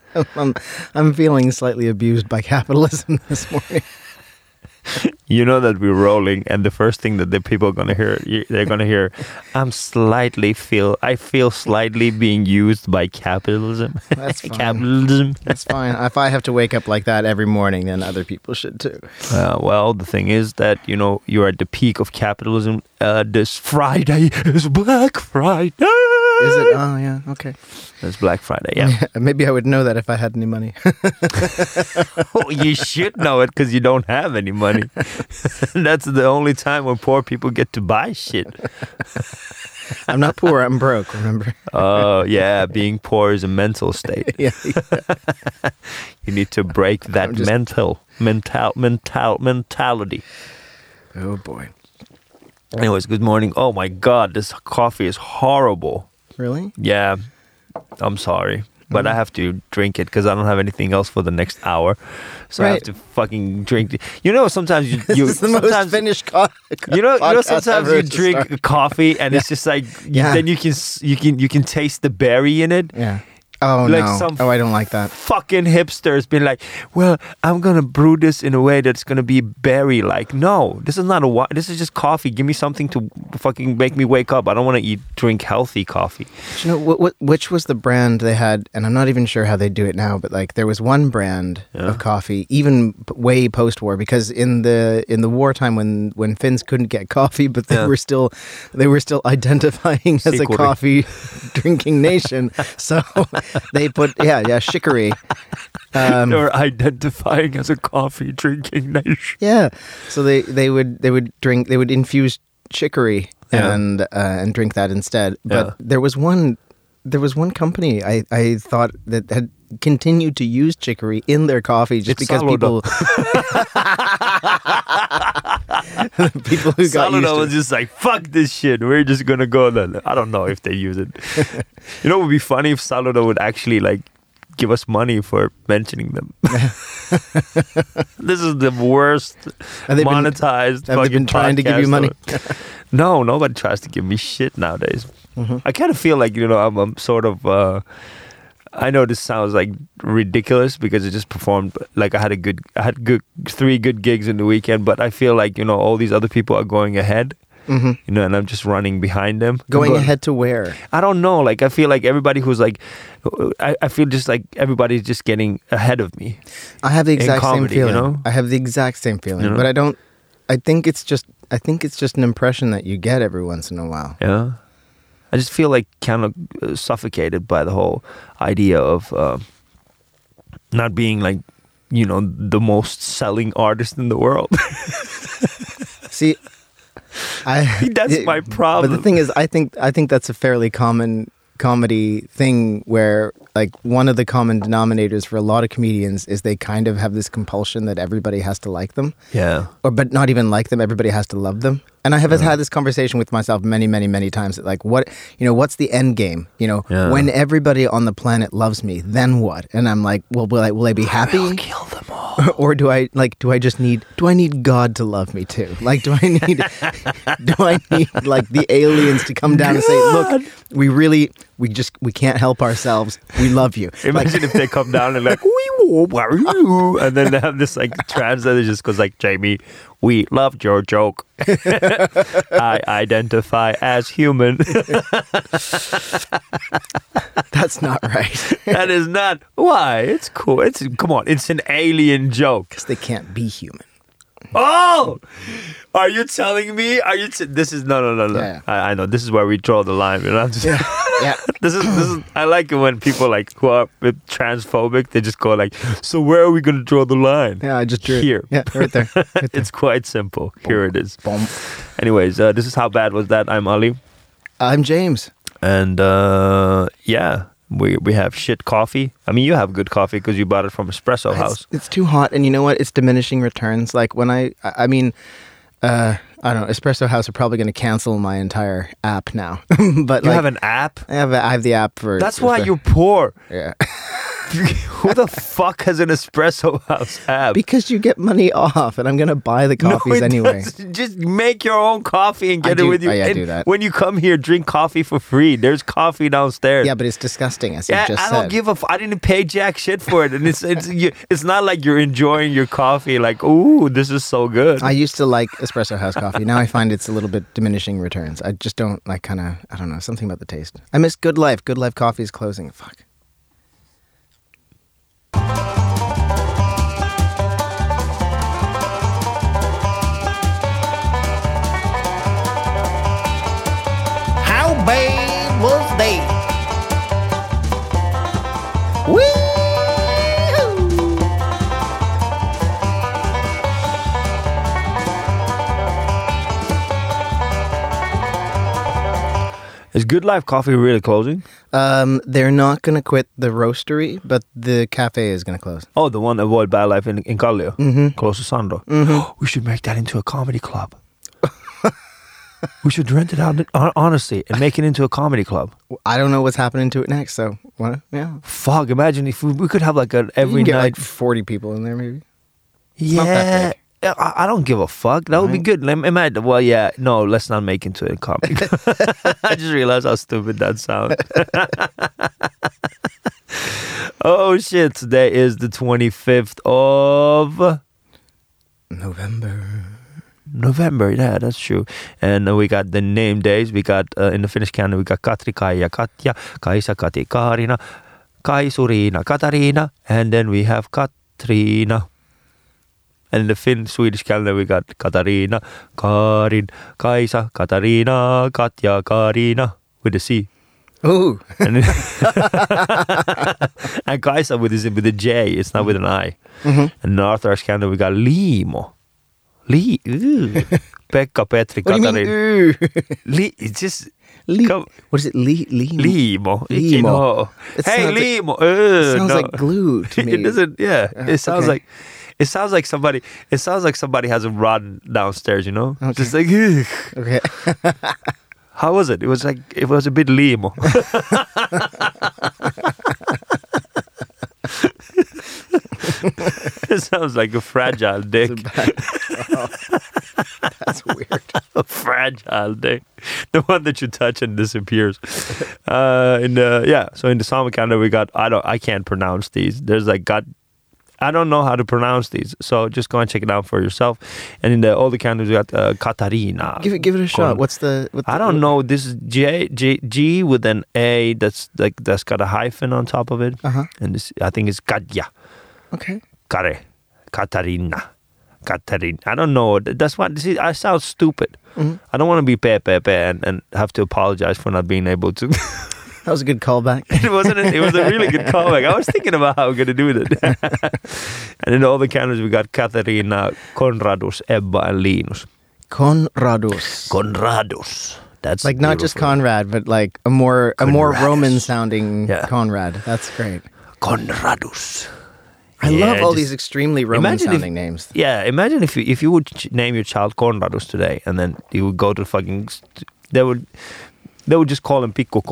I'm, I'm feeling slightly abused by capitalism this morning. you know that we're rolling, and the first thing that the people are gonna hear, they're gonna hear, I'm slightly feel, I feel slightly being used by capitalism. That's fine. capitalism. That's fine. If I have to wake up like that every morning, then other people should too. Uh, well, the thing is that you know you're at the peak of capitalism. Uh, this Friday is Black Friday. Is it? Oh, yeah. Okay. It's Black Friday. Yeah. Maybe I would know that if I had any money. well, oh, you should know it because you don't have any money. That's the only time when poor people get to buy shit. I'm not poor. I'm broke. Remember? Oh yeah, being poor is a mental state. yeah. You need to break that just- mental, mental, mental, mentality. Oh boy. Anyways, good morning. Oh my god, this coffee is horrible. Really? Yeah, I'm sorry, but. I mm-hmm. have to drink it because I don't have anything else for the next hour. So I have Right. to fucking drink. it. You know, sometimes you, you this is the most sometimes finished co- you know, you know, podcast sometimes ever you to drink start. coffee and it's just like you- Yeah. then you can s- you can you can taste the berry in it. Yeah. Oh Like no. some oh, I don't like that. Fucking hipsters being like, well, I'm gonna brew this in a way that's gonna be berry like. No, this is not a wi- this is just coffee. Give me something to fucking make me wake up. I don't want to eat drink healthy coffee. Do you know what, what? Which was the brand they had? And I'm not even sure how they do it now. But like, there was one brand Yeah. of coffee, even way post-war, because in the in the wartime when when Finns couldn't get coffee, but they Yeah. were still they were still identifying as a coffee drinking nation. So they put yeah yeah chicory. Um, They're identifying as a coffee drinking nation. Yeah. So they they would they would drink they would infuse chicory Yeah. and uh, and drink that instead. But Yeah. there was one there was one company I I thought that had continued to use chicory in their coffee just It's because people people who got to was just like, fuck this shit. We're just gonna go then. I don't know if they use it. you know, it would be funny if Saludo would actually like give us money for mentioning them. this is the worst Have they been- monetized. have they been trying to give you money? no, nobody tries to give me shit nowadays. Mm-hmm. I kind of feel like you know I'm, I'm sort of. Uh, I know this sounds like ridiculous because it just performed like I had a good, I had good three good gigs in the weekend, but I feel like you know all these other people are going ahead, Mhm. you know, and I'm just running behind them. Going ahead to where? I don't know. Like I feel like everybody who's like, I, I feel just like everybody's just getting ahead of me. I have the exact comedy, same you feeling. know? I have the exact same feeling, You know? but I don't. I think it's just. I think it's just an impression that you get every once in a while. Yeah. I just feel like kind of uh, suffocated by the whole idea of uh, not being like, you know, the most selling artist in the world. See, I That's my problem. But the thing is, I think I think that's a fairly common comedy thing where like one of the common denominators for a lot of comedians is they kind of have this compulsion that everybody has to like them yeah. or but not even like them everybody has to love them and i have had this conversation with myself many many many times that like what you know what's the end game you know Yeah. when everybody on the planet loves me then what and i'm like well will i, will I be happy Kill them all. or do I like do I just need do I need God to love me too? Like do I need do I need like the aliens to come down and say, "Look, we really we just we can't help ourselves. We love you." Like, Imagine if they come down and like, "Wee woo, wah, woo," and then they have this like translator just goes like, Jamie, we loved your joke. I identify as human. that's not right. that is not why. It's cool. It's come on. It's an alien joke. Cuz they can't be human. Oh, are you telling me? Are you? T- this is no, no, no, no. Yeah. I, I know. This is where we draw the line. You know, I'm just, Yeah. yeah. this is this is. I like it when people like who are transphobic. They just go like, "So where are we going to draw the line?" Yeah, I just drew it. Here. Yeah, right there. Right there. It's quite simple. Here it is. Boom. Anyways, uh, this is how bad was that? I'm Ali, I'm James. and uh, yeah, we we have shit coffee. I mean, you have good coffee because you bought it from Espresso It's, House. it's too hot, and you know what? It's diminishing returns. Like when I, I mean, uh, I don't know. Espresso House are probably going to cancel my entire app now. but You like, have an app. I have, I have the app for. That's why you're poor. Yeah. Who the fuck has an espresso house app? because you get money off, and I'm gonna buy the coffees it anyway. doesn't. Just make your own coffee and I get do- it with you. oh, yeah, I do that. When you come here, drink coffee for free. There's coffee downstairs. Yeah, but it's disgusting, as Yeah, you just I said. don't give a. F- I didn't pay jack shit for it, and it's it's you, it's not like you're enjoying your coffee. Like, ooh, this is so good. I used to like espresso house coffee. Now I find it's a little bit diminishing returns. I just don't like kind of I don't know something about the taste. I miss Good Life. Good Life coffee is closing. Fuck. How bad is Good Life Coffee really closing? Um, they're not going to quit the roastery, but the cafe is going to close. Oh, the one Avoid Bad Life in in Kallio, Mm-hmm. close to Sandro. we should make that into a comedy club. we should rent it out, honestly, and make it into a comedy club. I don't know what's happening to it next, so what? Yeah, Fuck! Imagine if we, we could have like an you every night. like forty people in there, maybe. yeah, not that Yeah, I, I don't give a fuck. That would be good. Imagine. Well, yeah. No, let's not make it into a comic. I just realized how stupid that sounds. oh shit! Today is the twenty fifth of. November. November, yeah, that's true. And uh, we got the name days. We got uh, in the Finnish calendar, we got Katri, Kaija, Katja, Kaisa, Kati, Karina, Kai, Surina, Katarina, and then we have Katrina. And in the Finn Swedish calendar, we got Katarina, Karin, Kaisa, Katarina, Katja, Karina with a C. Ooh, And, and Kaisa with, this, with a J, it's not with an I. Mhm. And in the Orthodox calendar, we got Limo. Li. Pekka, Petri, what do you mean? Katarina. Li, it's just Li- come, what is it? Li- Limo. Limo. Limo. No. Hey, like- Limo. It Uh, sounds no. like glue to me. It doesn't. Yeah, Uh, it sounds okay. like. It sounds like somebody. It sounds like somebody has a rod downstairs. You know, Okay. just like. "Ugh." Okay. How was it? It was like it was a bit limo. it sounds like a fragile dick. That's weird. a fragile dick, the one that you touch and disappears. Uh, in the yeah, so in the summer calendar we got I don't I can't pronounce these. There's like got I don't know how to pronounce these, so just go and check it out for yourself. And in the older calendars we got uh, Katarina. Give it. Give it a shot. What's the? What I don't know. This is J, J G with an A that's like that's got a hyphen on top of it, Uh huh. and this I think it's Katja, Okay. Kare, Katarina, Katarina. I don't know. That's why See, I sound stupid. Mhm. I don't want to be pe pe pe and, and have to apologize for not being able to. That was a good callback. it wasn't. A, it was a really good callback. I was thinking about how I'm gonna do it. and in all the calendars we got Katarina, Conradus, Ebba, and Linus. Conradus. Conradus. That's like not just. Conrad, but like a more a more Roman sounding Yeah. Conrad. That's great. Conradus. I Yeah, love all just- these extremely Roman Imagine if- sounding names. Yeah, imagine if you if you would ch- name your child Conradus today, and then you would go to fucking. They would, they would just call him Pikku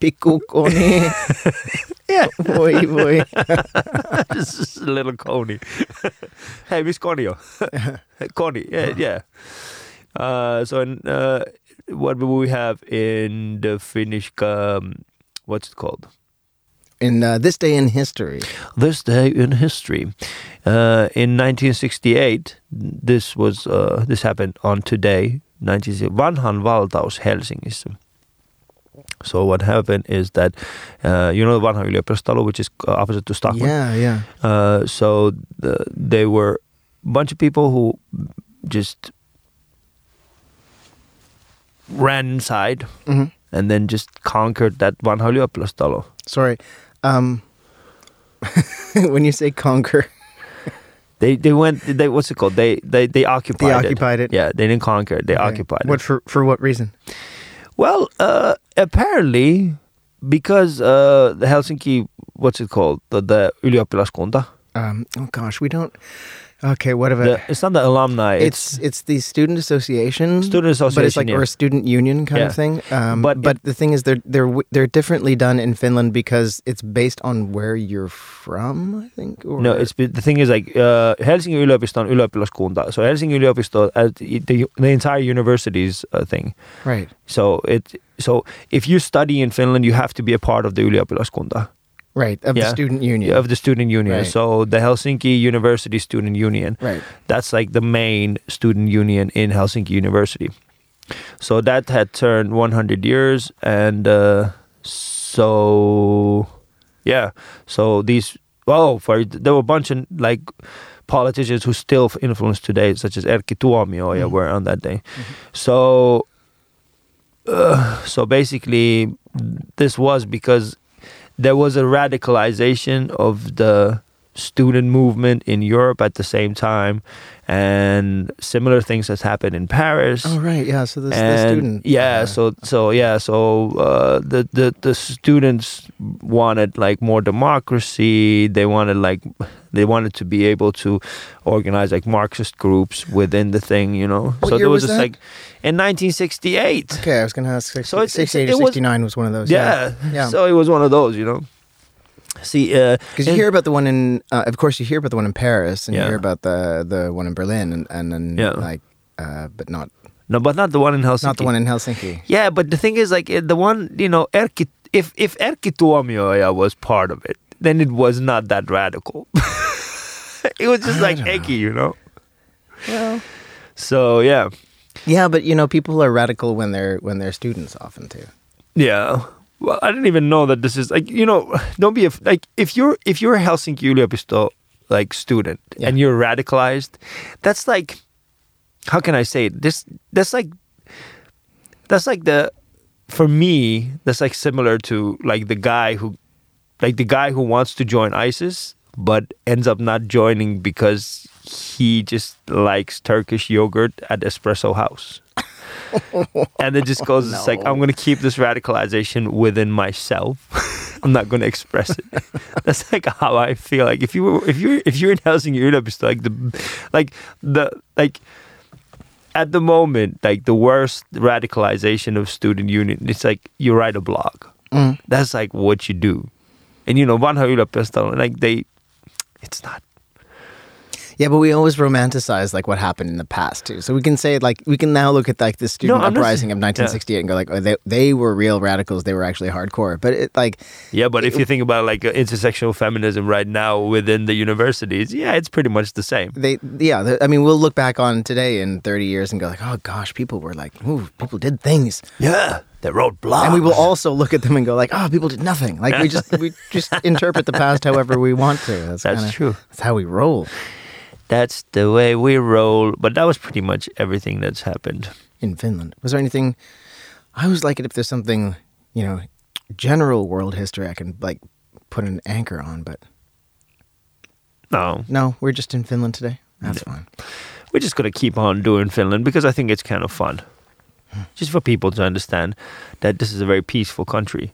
Koni. Piccoconi. Yeah, boy, boy. just a little Coney. hey, Miss Conio. Connie. Yeah, yeah. Uh, so, in, uh, what we have in the Finnish? Um, what's it called? In uh, this day in history. This day in history. Uh, in 1968, this was uh, this happened on today. 19, vanhan valtaus Helsingissä. So what happened is that uh, you know the vanha which is uh, opposite to Stockmann. Yeah, yeah. Uh, so the, they were a bunch of people who just ran inside hmm and then just conquered that vanha yliopistotalo. Sorry. Um, when you say conquer, They they went. They what's it called? They they they occupied. they it. occupied it. Yeah, they didn't conquer it. They Okay. occupied What it. for? For what reason? Well, uh, apparently because uh, the Helsinki, what's it called? The, the Um, oh gosh, we don't. Okay, what it? it's not the alumni. It's it's the student association, Student but it's association, like yeah. or a student union kind Yeah. of thing. Um, But but it- the thing is, they're they're they're differently done in Finland because it's based on where you're from. I think. Or, No, it's the thing is like uh, Helsingin yliopisto on ylioppilaskunta. So Helsingin yliopisto, uh, the, the entire university's a thing. right. So it so if you study in Finland, you have to be a part of the ylioppilaskunta Right of Yeah. the student union. of the student union. Right. So the Helsinki University Student Union. right. That's like the main student union in Helsinki University. So that had turned 100 years, and uh, so yeah, so these oh, for there were a bunch of like politicians who still influence today, such as Erkki Tuomioja, Mhm. were on that day. So, uh, so basically, this was because there was a radicalization of the student movement in Europe at the same time, and similar things has happened in Paris. Oh right. Yeah. So this the student. yeah, uh, so so yeah, so uh, the the the students wanted like more democracy. They wanted like they wanted to be able to organize like Marxist groups within the thing, you know. What so there was, was this that? like in 1968. Okay, I was going to ask. 60, So it's- it's- 68 it or was- 69 was, one of those. Yeah. Yeah. So it was one of those, you know. See, uh, Because you and- hear about the one in, uh, of course, you hear about the one in Paris, and Yeah. you hear about the the one in Berlin, and and then Yeah. like, uh, but not no, but not the one in Helsinki. not the one in Helsinki. Yeah, but the thing is, like the one, you know, Erkki. If if Erkki Tuomioja was part of it, then it was not that radical. it was just I like don't Eki, you know. Well, So yeah, yeah, but you know, people are radical when they're when they're students, often too. yeah. Well, I didn't even know that this is like you know. Don't be af- like if you're if you're a Helsinki yliopisto like student Yeah. and you're radicalized, that's like how can I say it? This that's like that's like the for me that's like similar to like the guy who like the guy who wants to join ISIS but ends up not joining because he just likes Turkish yogurt at Espresso House. and it just goes it's like I'm gonna keep this radicalization within myself. I'm not gonna express it. That's like how I feel. Like if you were, if you're if you're in Helsinki yliopisto, like the like the like at the moment, like the worst radicalization of student union, it's like you write a blog. Mm. That's like what you do. And you know, vanha yliopisto, like they, it's not. Yeah, but we always romanticize like what happened in the past too. So we can say like we can now look at like the student I'm uprising saying- of 1968 and go like, oh, they they were real radicals. They were actually hardcore. But it like Yeah, but if you think about like uh, intersectional feminism right now within the universities, yeah, it's pretty much the same. they yeah. The, I mean, we'll look back on today in 30 years and go like, oh gosh, people were like, ooh, people did things. Yeah, they wrote blogs. And we will also look at them and go like, oh, people did nothing. Like we just we just interpret the past however we want to. That's, That's kinda- true. That's how we roll That's the way we roll. But that was pretty much everything that's happened. in Finland. Was there anything? I always like it if there's something, you know, general world history I can like put an anchor on. But No, no, we're just in Finland today. That's fine. we're just gonna keep on doing Finland because I think it's kind of fun, hmm. just for people to understand that this is a very peaceful country.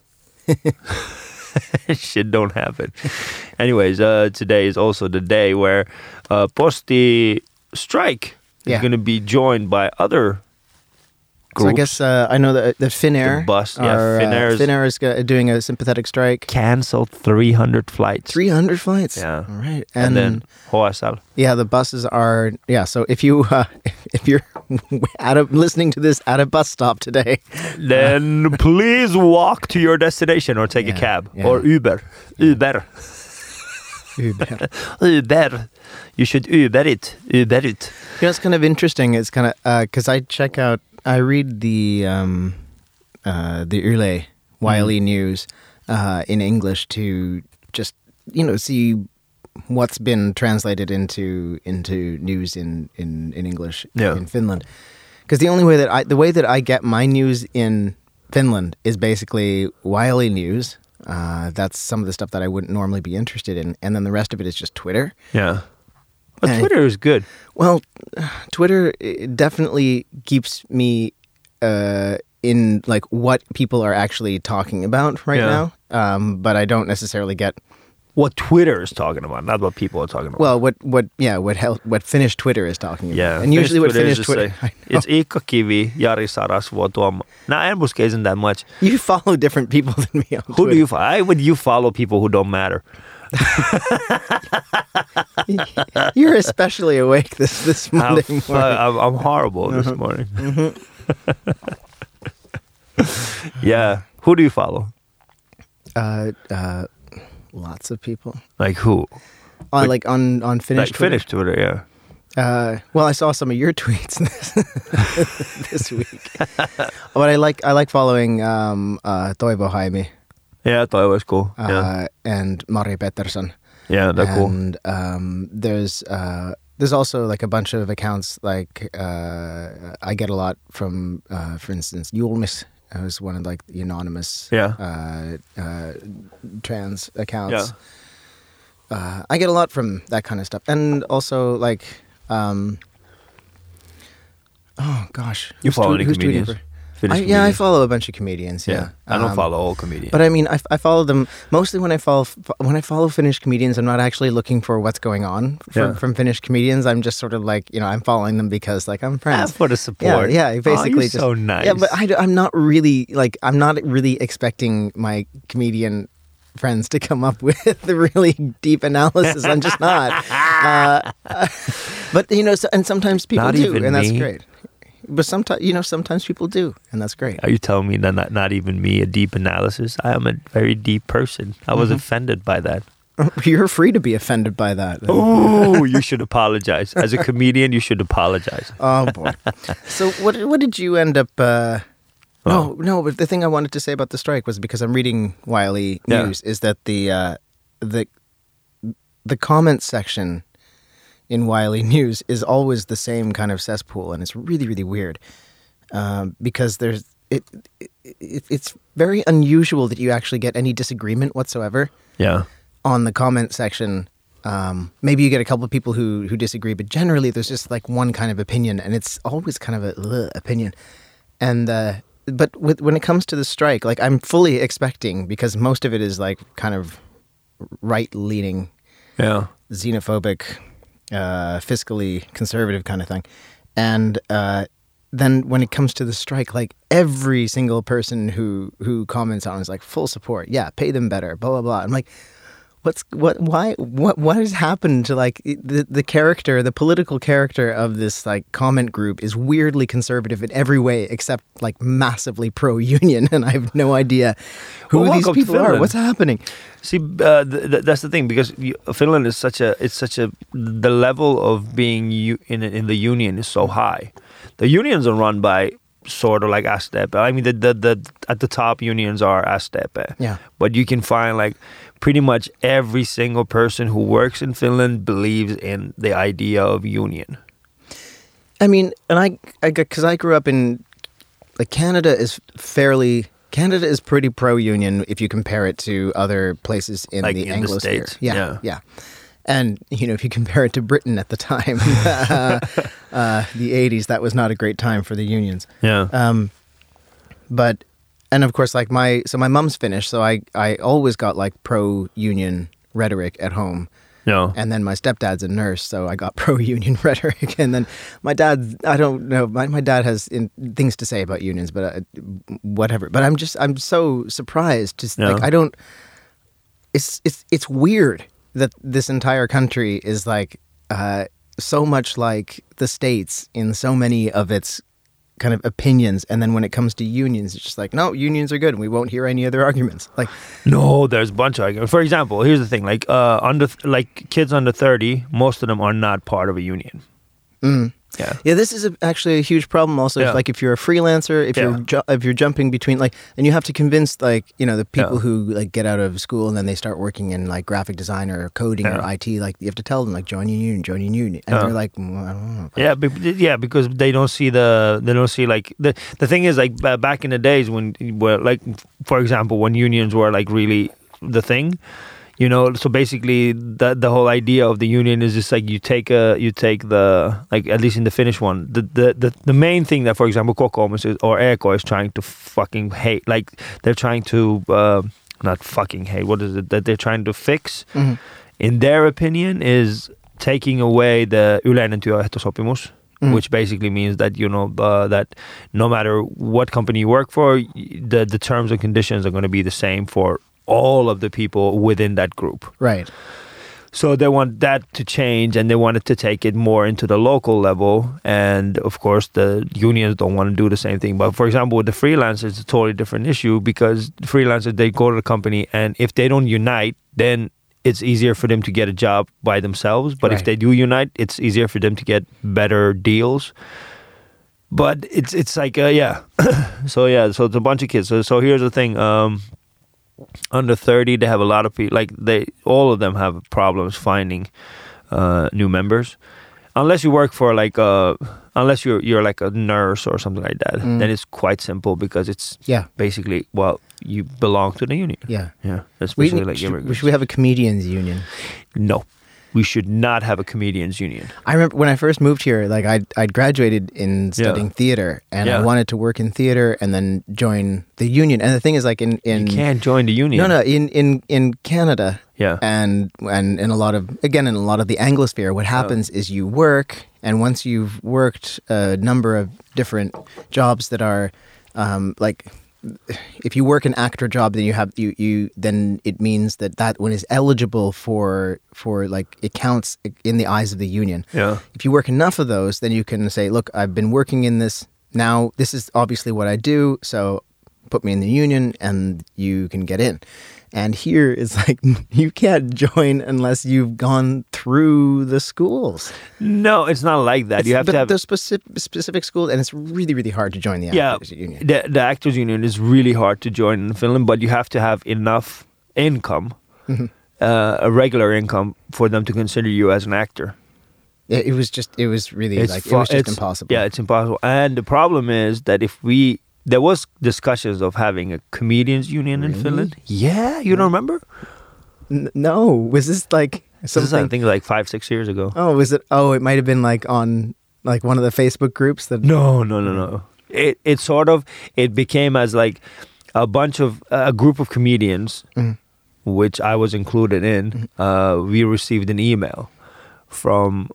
Shit don't happen. Anyways, uh, today is also the day where uh, Posti strike Yeah. is going to be joined by other groups. So I guess uh, I know that the Finnair, The bus, yeah, are, uh, is- Finnair is uh, doing a sympathetic strike. canceled 300 flights. 300 flights. Yeah. All right. and, And, then HSL. yeah, the buses are yeah. So if you uh, if you're at a, listening to this at a bus stop today, then please walk to your destination or take a cab yeah. or Uber. Uber. Uber. Uber. You should Uber it. Uber it. You know, it's kind of interesting. It's kind of because I check out, I read the um, uh, the Yle Wiley news uh, in English to just you know see what's been translated into into news in in, in English Yeah. in Finland. Because the only way that I the way that I get my news in Finland is basically Yle news. Uh, that's some of the stuff that I wouldn't normally be interested in, and then the rest of it is just Twitter. Yeah. But. Twitter is good. Well, Twitter definitely keeps me uh, in like what people are actually talking about right Yeah. now. Um, but I don't necessarily get what Twitter is talking about, not what people are talking about. Well, what what yeah, what hel- what Finnish Twitter is talking about. yeah, and usually what Finnish Twitter is Twitter. just say, it's Iikka Kivi, Jari Sarasvuo, Tuomo. Now, Enbuske isn't that much. you follow different people than me on Who Twitter. do you follow? Why would you follow people who don't matter? You're especially awake this this Monday fu- morning. I'm, I'm horrible this Uh-huh. morning. Mm-hmm. yeah. Who do you follow? Uh, uh, lots of people. Like who? On Like- like on on Finnish. like Twitter. Finnish Twitter, yeah. Uh, well, I saw some of your tweets this, this week, but I like I like following um, uh, Toivo Haimi Yeah, that was cool. uh, yeah, and Mari Pettersson. yeah, they're cool. and um, there's uh, there's also like a bunch of accounts like uh, I get a lot from, uh, for instance, Julmis, who's one of like the anonymous Yeah. uh, uh, trans accounts. Yeah. Uh, I get a lot from that kind of stuff, and also like, um, oh gosh, You follow any comedians? Finnish I, yeah, I comedians? follow a bunch of comedians. Yeah, I don't Um, follow all comedians. but I mean, I, I follow them mostly when I follow when I follow Finnish comedians. I'm not actually looking for what's going on for, Yeah. from Finnish comedians. I'm just sort of like you know I'm following them because like I'm Ah, friends. for the support. Yeah, yeah. Basically, oh, you're just so nice. Yeah, but I, am not really like I'm not really expecting my comedian friends to come up with the really deep analysis. I'm just not. Uh, but you know, so, and sometimes people Not do, even and that's me. great. But sometimes you know, sometimes people do, and that's great. Are you telling me that not, not even me a deep analysis? I am a very deep person. I was Mm-hmm. offended by that. You're free to be offended by that. Oh, you should apologize. As a comedian, you should apologize. Oh boy. so what what did you end up? Uh, no, Oh. no. But the thing I wanted to say about the strike was because I'm reading Yle Yeah. News is that the uh, the the comment section in Yle News is always the same kind of cesspool, and it's really really weird um, because there's it, it, it it's very unusual that you actually get any disagreement whatsoever Yeah. on the comment section. Um, maybe you get a couple of people who who disagree, but generally there's just like one kind of opinion, and it's always kind of a ugh, opinion. And uh, but with, when it comes to the strike, like I'm fully expecting because most of it is like kind of right leaning, Yeah. xenophobic, uh, fiscally conservative kind of thing, and uh, then when it comes to the strike, like every single person who who comments on is like full support. Yeah, pay them better. Blah blah blah. I'm like, what's what? Why? What? What has happened to like the the character, the political character of this like comment group is weirdly conservative in every way except like massively pro union, and I have no idea who Well, these people are. What's happening? See, uh, th- th- that's the thing because you, Finland is such a it's such a the level of being u- in in the union is so high. The unions are run by sort of like SDP. I mean, the the, the at the top unions are SDP. Yeah. But you can find like pretty much every single person who works in Finland believes in the idea of union. I mean, and I, I, because I grew up in, like Canada is fairly, Canada is pretty pro-union if you compare it to other places in Like the in Anglosphere. States, yeah, yeah. yeah. And you know, if you compare it to Britain at the time, uh, uh, the '80s, that was not a great time for the unions. Yeah. Um, but and of course, like my so my mom's Finnish, so I I always got like pro-union rhetoric at home. yeah. And then my stepdad's a nurse, so I got pro union rhetoric. And then my dad, I don't know, my, my dad has in, things to say about unions, but uh, whatever. But I'm just, I'm so surprised. Just like, I don't, it's, it's, it's weird that this entire country is like uh, so much like the States in so many of its kind of opinions. And then when it comes to unions, it's just like, no, unions are good. And we won't hear any other arguments. Like, No, there's a bunch of arguments. For example, here's the thing: like uh, under like kids under thirty, most of them are not part of a union. mm. Yeah. Yeah, this is a, actually a huge problem. Also, Yeah. if, like if you're a freelancer, if Yeah. you're ju- if you're jumping between like, and you have to convince like you know the people Yeah. who like get out of school and then they start working in like graphic design or coding or IT. Like you have to tell them like join your union, join your union, and they're like, "Mm, I don't know. Yeah, be- yeah, because they don't see the they don't see like the the thing is like ba- back in the days when where like for example when unions were like really the thing, you know. So basically, the the whole idea of the union is just like you take a you take the like at least in the Finnish one, the the the, the main thing that for example Kokoomus is, or EK is trying to fucking hate, like they're trying to. Uh, not fucking hate. What is it that they're trying to fix? Mhm. In their opinion, is taking away the yleinen työehtosopimus, Mm. which basically means that you know uh, that no matter what company you work for, the the terms and conditions are going to be the same for all of the people within that group. Right. So they want that to change and they wanted to take it more into the local level. And of course, the unions don't want to do the same thing. But for example, with the freelancers, it's a totally different issue because freelancers, they go to the company and if they don't unite, then it's easier for them to get a job by themselves. But if they do unite, it's easier for them to get better deals. But it's it's like uh, yeah, so yeah, so it's a bunch of kids. So so here's the thing. Um, under 30 they have a lot of people like they all of them have problems finding uh, new members unless you work for like uh unless you're you're like a nurse or something like that Mm. then it's quite simple because it's Yeah. basically well you belong to the union Yeah. yeah We, especially like should, immigrants. should we have a comedians union? no we should not have a comedians union. I remember when I first moved here, like I'd, I'd graduated in studying theater and Yeah. I wanted to work in theater and then join the union. And the thing is like in, in you can't join the union. No, no, in, in, in Canada. Yeah. And, and in a lot of, again, in a lot of the Anglosphere, what happens is you work and once you've worked a number of different jobs that are um, like, if you work an actor job, then you have you you then it means that that one is eligible for for like it counts in the eyes of the union. yeah If you work enough of those, then you can say, look, I've been working in this now. This is obviously what I do. So put me in the union and you can get in. And here it's like you can't join unless you've gone through the schools. no it's not like that you have but to have the specific specific schools, and it's really really hard to join the yeah, actors union. The, the actors union is really hard to join in Finland, but you have to have enough income, Mhm. uh, a regular income, for them to consider you as an actor. It, it was just it was really like it was just it's- impossible. Yeah, it's impossible. And the problem is that if we there was discussions of having a comedians union in Finland. Yeah, you don't remember? N- no, was this like This is, I something? think like five, six years ago. Oh, was it? Oh, it might have been like on like one of the Facebook groups that. No, no, no, no. It it sort of it became as like a bunch of a group of comedians, Mhm. which I was included in. Uh, we received an email from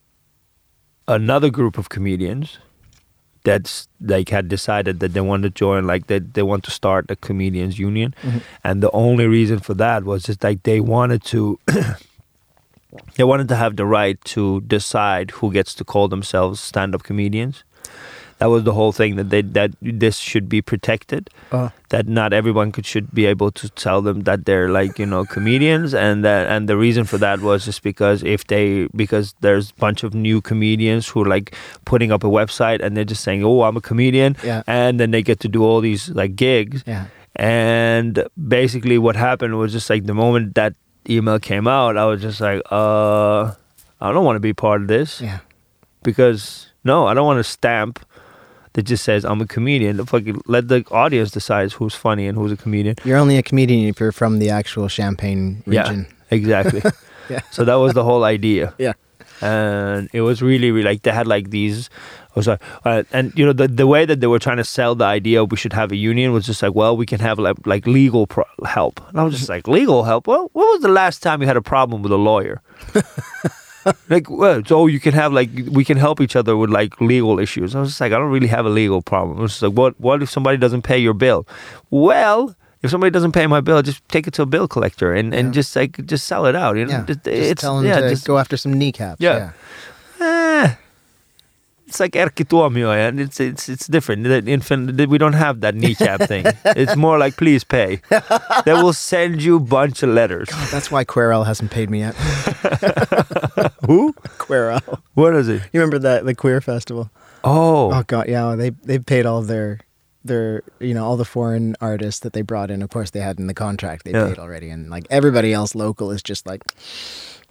another group of comedians that's like had decided that they want to join like they, they want to start a comedians union Mhm. and the only reason for that was just like they wanted to they wanted to have the right to decide who gets to call themselves stand-up comedians that was the whole thing that they that this should be protected Oh, that not everyone could should be able to tell them that they're like you know comedians and that and the reason for that was just because if they because there's a bunch of new comedians who are like putting up a website and they're just saying oh I'm a comedian Yeah. and then they get to do all these like gigs yeah. and basically what happened was just like the moment that email came out I was just like uh I don't want to be part of this Yeah. because no, I don't want to stamp that just says I'm a comedian. Fucking let the audience decide who's funny and who's a comedian. You're only a comedian if you're from the actual Champagne region. Yeah, exactly. Yeah. So that was the whole idea, Yeah. and it was really, really like they had like these. I was like, uh, and you know the the way that they were trying to sell the idea we should have a union was just like, well, we can have like like legal pro- help, and I was just like, legal help. Well, when was the last time you had a problem with a lawyer? like, well, so you can have like we can help each other with like legal issues. I was just like, I don't really have a legal problem. I was like, what what if somebody doesn't pay your bill? Well. If somebody doesn't pay my bill, just take it to a bill collector and, and Yeah. just like just sell it out. You know, Yeah. Just- Just it's tell them yeah, to just go after some kneecaps. Yeah. Eh, it's like Erkki Tuomioja, and it's it's it's different. In we don't have that kneecap thing. It's more like please pay. they will send you a bunch of letters. God, That's why Querel hasn't paid me yet. Who? Querel. What is it? You remember that the queer festival? Oh, Oh god, yeah. They they paid all their their you know all the foreign artists that they brought in. Of course, they had in the contract they Yeah. paid already, and like everybody else local is just like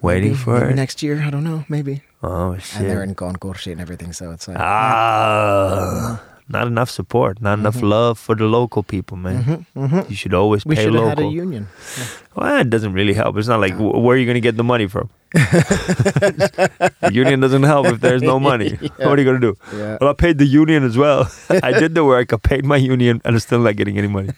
waiting maybe, for maybe it. next year. I don't know, maybe. Oh shit! And they're in concourse and everything, so it's like Ah, not enough support, not enough love for the local people, man. Mhm, mhm. You should always we pay should have had local. a union. Well, it doesn't really help. It's not like wh- where are you going to get the money from? the union doesn't help if there's no money. Yeah. What are you gonna do? Yeah. Well, I paid the union as well. I did the work. I paid my union, and I'm still not getting any money.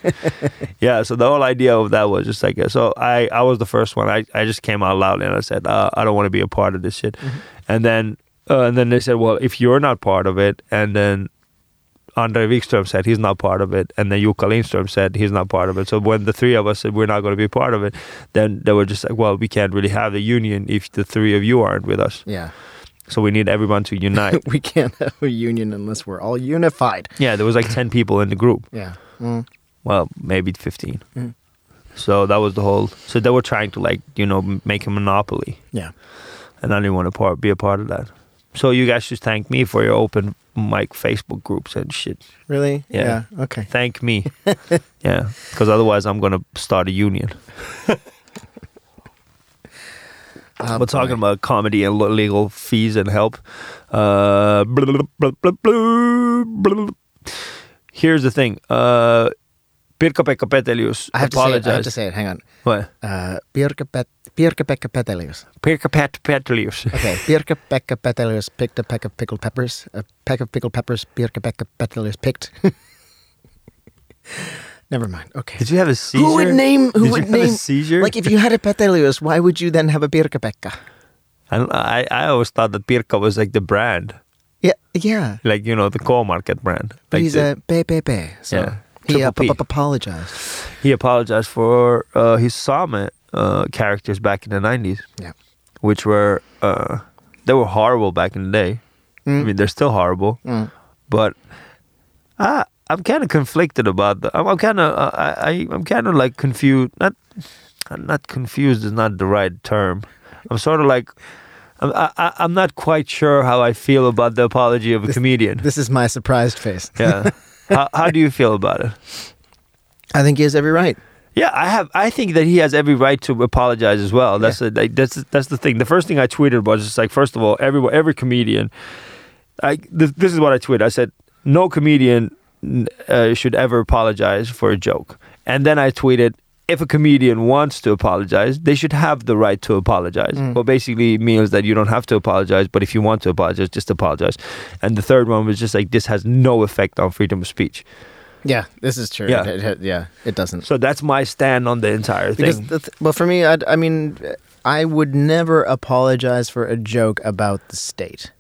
yeah. So the whole idea of that was just like so. I I was the first one. I I just came out loudly and I said uh, I don't want to be a part of this shit. And then uh, and then they said, well, if you're not part of it, and then Andre Wickström said he's not part of it, and then Jukka Lindström said he's not part of it. So when the three of us said we're not going to be part of it, then they were just like, well, we can't really have the union if the three of you aren't with us. Yeah. So we need everyone to unite. we can't have a union unless we're all unified. yeah, there was like ten people in the group. Yeah. Mm. Well, maybe fifteen. Mm. So that was the whole. So they were trying to like you know make a monopoly, Yeah. and I didn't want to part, be a part of that. So you guys should thank me for your open mic Facebook groups and shit. Really? Yeah. Okay. Thank me. yeah, because otherwise I'm gonna start a union. Uh, We're talking about comedy and legal fees and help. Uh, blah, blah, blah, blah, blah, blah. Here's the thing. Uh, Pirkka-Pekka Petelius I have to say it. I have to say it. Hang on. What? Uh, Pirkka Pet- Pirkka-Pekka Petelius. Pirkka-Pet Petelius. Okay. Pirkka-Pekka Petelius picked a peck of pickled peppers. A peck of pickled peppers. Pirkka-Pekka Petelius picked. Never mind. Okay. Did you have a seizure? Who would name? Who Did would name? a seizure? Like if you had a Petelius, why would you then have a Pirkka-Pekka? I, I I always thought that Pirkka was like the brand, Yeah. Yeah. like you know the K-market brand. But Like he's the- a PPP. So Yeah. he uh, apologized. he apologized for uh, his Same uh, characters back in the nineties. Yeah. which were uh, they were horrible back in the day. I Mm. mean, they're still horrible, Mm. but I I'm kind of conflicted about that. I'm, I'm kind of uh, I, I I'm kind of like confused. Not I'm not confused is not the right term. I'm sort of like. I'm, I, I- I'm not quite sure how I feel about the apology of a comedian. This is my surprised face. yeah. how, how do you feel about it? I think he has every right. Yeah, I have. I think that he has every right to apologize as well. That's a, that's that's the thing. The first thing I tweeted was just like, first of all, every every comedian. I this, this is what I tweeted. I said no comedian uh, should ever apologize for a joke. And then I tweeted, if a comedian wants to apologize, they should have the right to apologize. Mm. Well, basically means that you don't have to apologize, but if you want to apologize, just apologize. And the third one was just like this has no effect on freedom of speech. Yeah, this is true. Yeah. It, it- yeah, it doesn't. So that's my stand on the entire Because thing. the th- well, for me, I, I mean, I would never apologize for a joke about the state.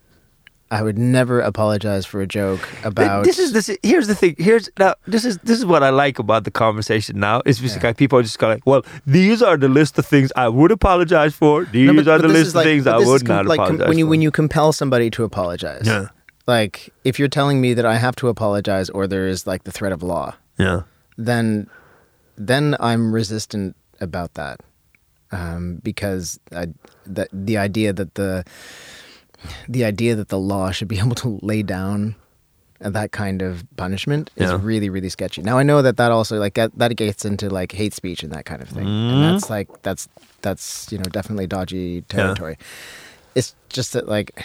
I would never apologize for a joke about. This is this. Here's the thing. Here's now. This is this is what I like about the conversation now. Is just Yeah. like people are just going, well, these are the list of things I would apologize for. These No, but- are but the list of like- things I would com- not like com- apologize when you for. when you compel somebody to apologize. yeah, Like if you're telling me that I have to apologize or there is like the threat of law, yeah, then then I'm resistant about that um, because I, the the idea that the the idea that the law should be able to lay down that kind of punishment is Yeah. really really sketchy. Now I know that that also like that, that gets into like hate speech and that kind of thing, and that's like that's that's you know definitely dodgy territory. It's just that like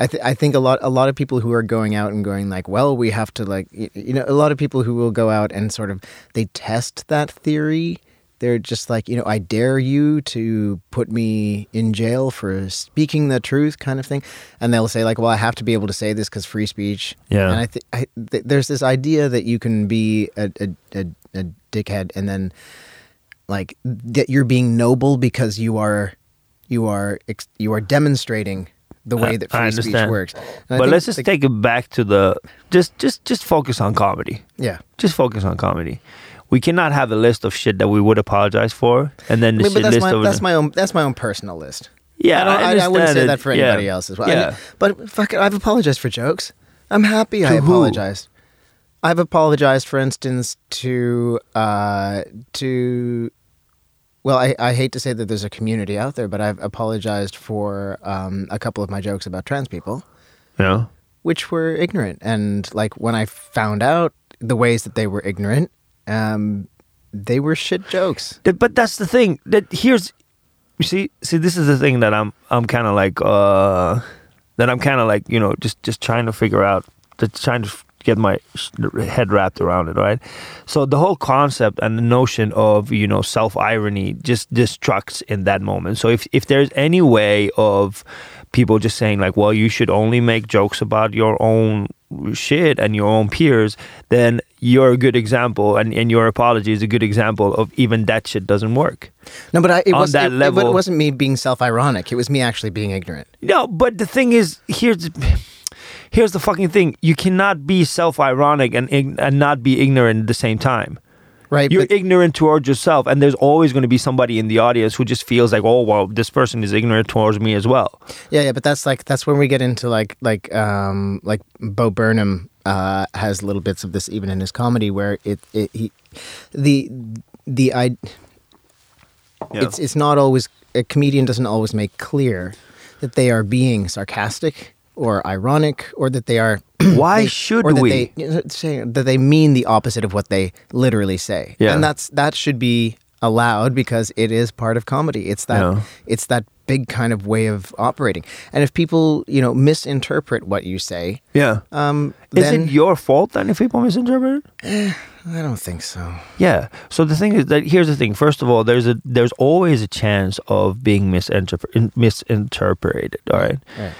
I, th- I think a lot a lot of people who are going out and going like, well, we have to like you know a lot of people who will go out and sort of they test that theory. They're just like you know I dare you to put me in jail for speaking the truth kind of thing, and they'll say like, well, I have to be able to say this because free speech. Yeah. and I think th- there's this idea that you can be a, a, a, a dickhead and then like that you're being noble because you are you are ex- you are demonstrating the way I- that I free speech works. But let's just take it back to the just just just focus on comedy. yeah. Just focus on comedy. We cannot have a list of shit that we would apologize for, and then I the mean, but that's list my that's my own that's my own personal list. yeah. I, don't, I, I, wouldn't say that for Yeah. anybody else as well. I Yeah. but fuck it, I've apologized for jokes. I'm happy I To who? I've apologized, for instance, to uh, to well, I, I hate to say that there's a community out there, but I've apologized for um, a couple of my jokes about trans people, yeah. which were ignorant. And like when I found out the ways that they were ignorant, um, they were shit jokes. But that's the thing. That here's, you see, see, this is the thing that I'm, I'm kind of like, uh, that I'm kind of like, you know, just, just trying to figure out, just trying to get my head wrapped around it, right? So the whole concept and the notion of you know self irony just destructs in that moment. So if if there's any way of people just saying like, well, you should only make jokes about your own shit and your own peers, then you're a good example, and, and your apology is a good example of even that shit doesn't work. No, but I, it was that it, level- It, wasn't me being self-ironic. It was me actually being ignorant. No, but the thing is, here's here's the fucking thing: you cannot be self-ironic and and not be ignorant at the same time. Right. You're but, ignorant towards yourself, and there's always going to be somebody in the audience who just feels like, oh, well, this person is ignorant towards me as well. yeah, yeah, but that's like that's when we get into like like um like Bo Burnham uh has little bits of this even in his comedy where it it he the the I it's it's not always a comedian doesn't always make clear that they are being sarcastic or ironic or that they are Why they- should or that we? they you know, say that they mean the opposite of what they literally say Yeah. and that's that should be allowed because it is part of comedy it's that Yeah. it's that big kind of way of operating and if people you know misinterpret what you say yeah. um Is then it your fault then if people misinterpret it? i don't think so Yeah. So the thing is that here's the thing. First of all, there's a there's always a chance of being misinterpre- misinterpreted. All right. right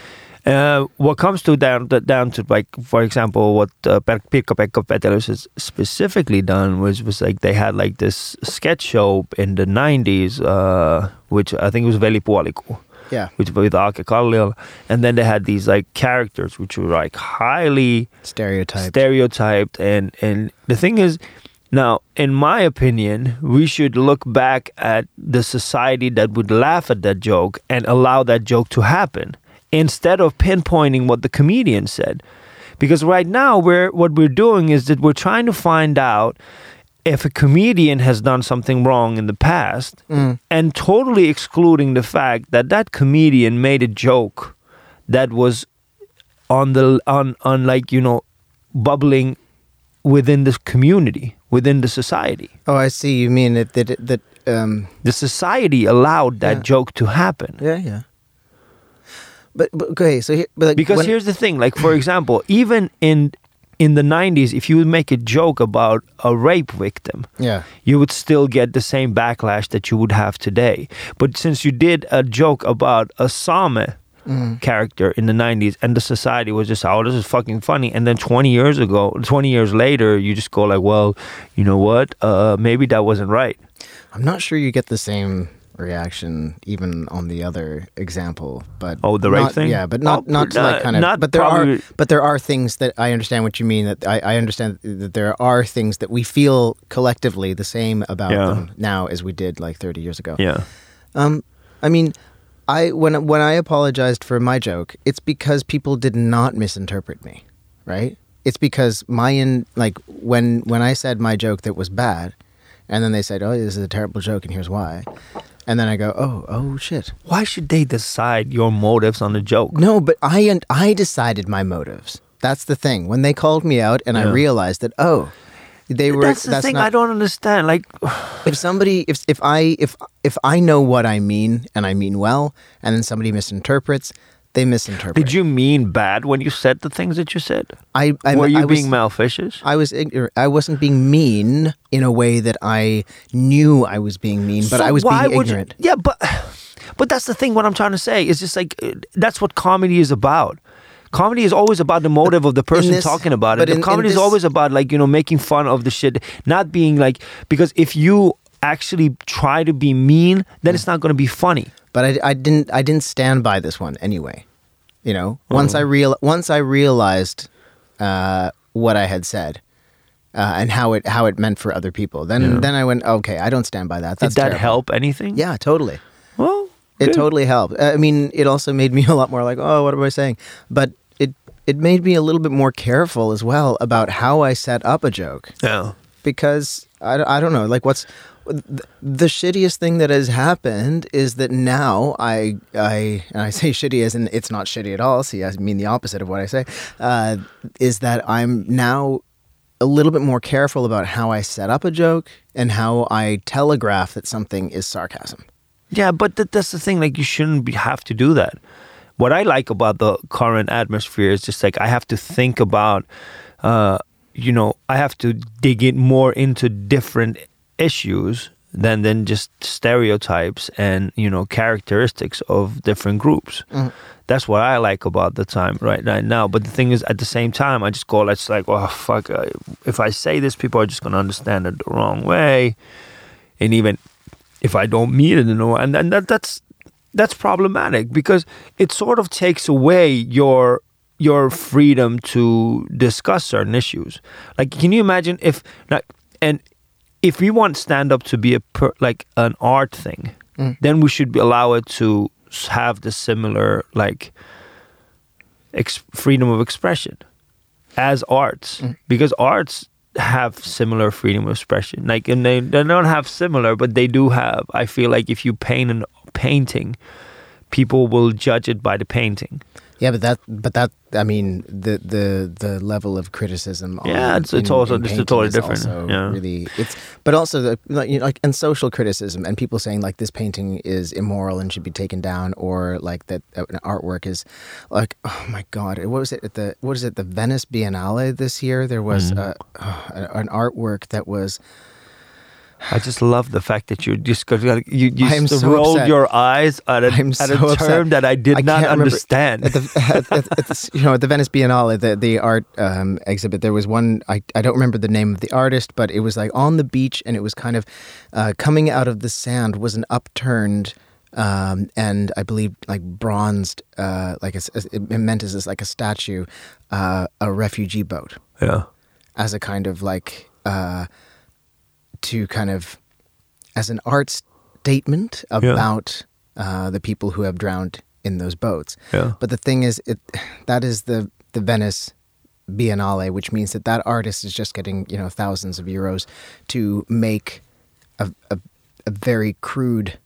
Uh, what comes to down to, down to like for example what uh, Per- Pirkka-Pekka Petelius has specifically done was was like they had like this sketch show in the 90s uh, which I think was Velipuolikuu. Yeah. Which with Aake Kalliala and then they had these like characters which were like highly stereotyped. stereotyped. And and the thing is now in my opinion we should look back at the society that would laugh at that joke and allow that joke to happen instead of pinpointing what the comedian said because right now we're what we're doing is that we're trying to find out if a comedian has done something wrong in the past Mm. and totally excluding the fact that that comedian made a joke that was on the on on like you know bubbling within this community within the society oh i see you mean that that that um the society allowed that Yeah. joke to happen Yeah, yeah. But, but okay, so here, but like because when- here's the thing like for example even in in the 90s if you would make a joke about a rape victim yeah, you would still get the same backlash that you would have today. But since you did a joke about a same Mm. character in the 90s and the society was just oh this is fucking funny and then 20 years ago 20 years later you just go like well you know what? Uh maybe that wasn't right. I'm not sure you get the same reaction even on the other example. But Oh, the right not- thing? Yeah, but not Oh, not to uh, like kind of. but there probably- are but there are things that I understand what you mean. That I, I understand that there are things that we feel collectively the same about Yeah. them now as we did like 30 years ago. yeah Um, I mean, I when when I apologized for my joke, it's because people did not misinterpret me, right? It's because my in like when when I said my joke that was bad, and then they said, "Oh, this is a terrible joke, and here's why," and then I go, "Oh, oh shit." why should they decide your motives on the joke No, but I and I decided my motives. That's the thing. When they called me out, and I realized that, oh, they were. that's the thing not, i don't understand like if somebody if if I if if I know what I mean and I mean well, and then somebody misinterprets, they misinterpret. did you mean bad when you said the things that you said I, I were you I being was, malficious I was ignorant. I wasn't being mean in a way that I knew I was being mean, but So I was being would you- ignorant. yeah, but but that's the thing. What I'm trying to say is just like uh, that's what comedy is about. Comedy is always about the motive of the person this- talking about it. The in- in comedy is always about like you know making fun of the shit, not being like because if you actually try to be mean, then it's not going to be funny. But I, I didn't. I didn't stand by this one anyway. You know, once Oh. I real once I realized uh, what I had said uh, and how it how it meant for other people, then Yeah. then I went, okay, I don't stand by that. That's Did that terrible." help anything? Yeah, totally. Well, It good. totally helped. I mean, it also made me a lot more like, oh, what am I saying? But it it made me a little bit more careful as well about how I set up a joke Yeah. Because I, I don't know like what's the, shittiest thing that has happened is that now I I and I say shitty as in it's not shitty at all. See, I mean the opposite of what I say. Uh, is that I'm now a little bit more careful about how I set up a joke and how I telegraph that something is sarcasm. Yeah, but that, that's the thing. Like, you shouldn't be, have to do that. What I like about the current atmosphere is just like I have to think about uh, you know, I have to dig in more into different issues than than just stereotypes and you know characteristics of different groups. Mm. That's what I like about the time right, right now. But the thing is, at the same time, I just go, it's like, oh fuck, if I say this, people are just gonna understand it the wrong way, and even if I don't mean it in a way, and, and that that's that's problematic because it sort of takes away your your freedom to discuss certain issues. Like, can you imagine if like and if we want stand up to be a per, like an art thing, Mm. then we should be, allow it to have the similar like ex- freedom of expression as arts Mm. because arts have similar freedom of expression like and they, they don't have similar but they do have i feel like if you paint a painting people will judge it by the painting Yeah, but that, but that, I mean, the the the level of criticism. On, Yeah, it's- it's in- also- in it's totally different, yeah. really, it's but also the like, you know, like and social criticism and people saying like this painting is immoral and should be taken down, or like that uh, an artwork is like oh my god, what was it at the what is it the Venice Biennale this year? There was Mm-hmm. uh, uh, an artwork that was i just love the fact that you just you, you just so rolled upset. your eyes at a, at so a upset. term that i did I not understand at the, at, at, at the you know at the Venice Biennale, the the art um, exhibit. There was one I, I don't remember the name of the artist, but it was like on the beach, and it was kind of uh, coming out of the sand was an upturned. Um, and I believe like bronzed, uh, like a, it meant as like a statue, uh, a refugee boat yeah as a kind of like uh, to kind of as an art statement Yeah. about uh, the people who have drowned in those boats. Yeah. But the thing is, it that is the the Venice Biennale, which means that that artist is just getting you know thousands of euros to make a, a, a very crude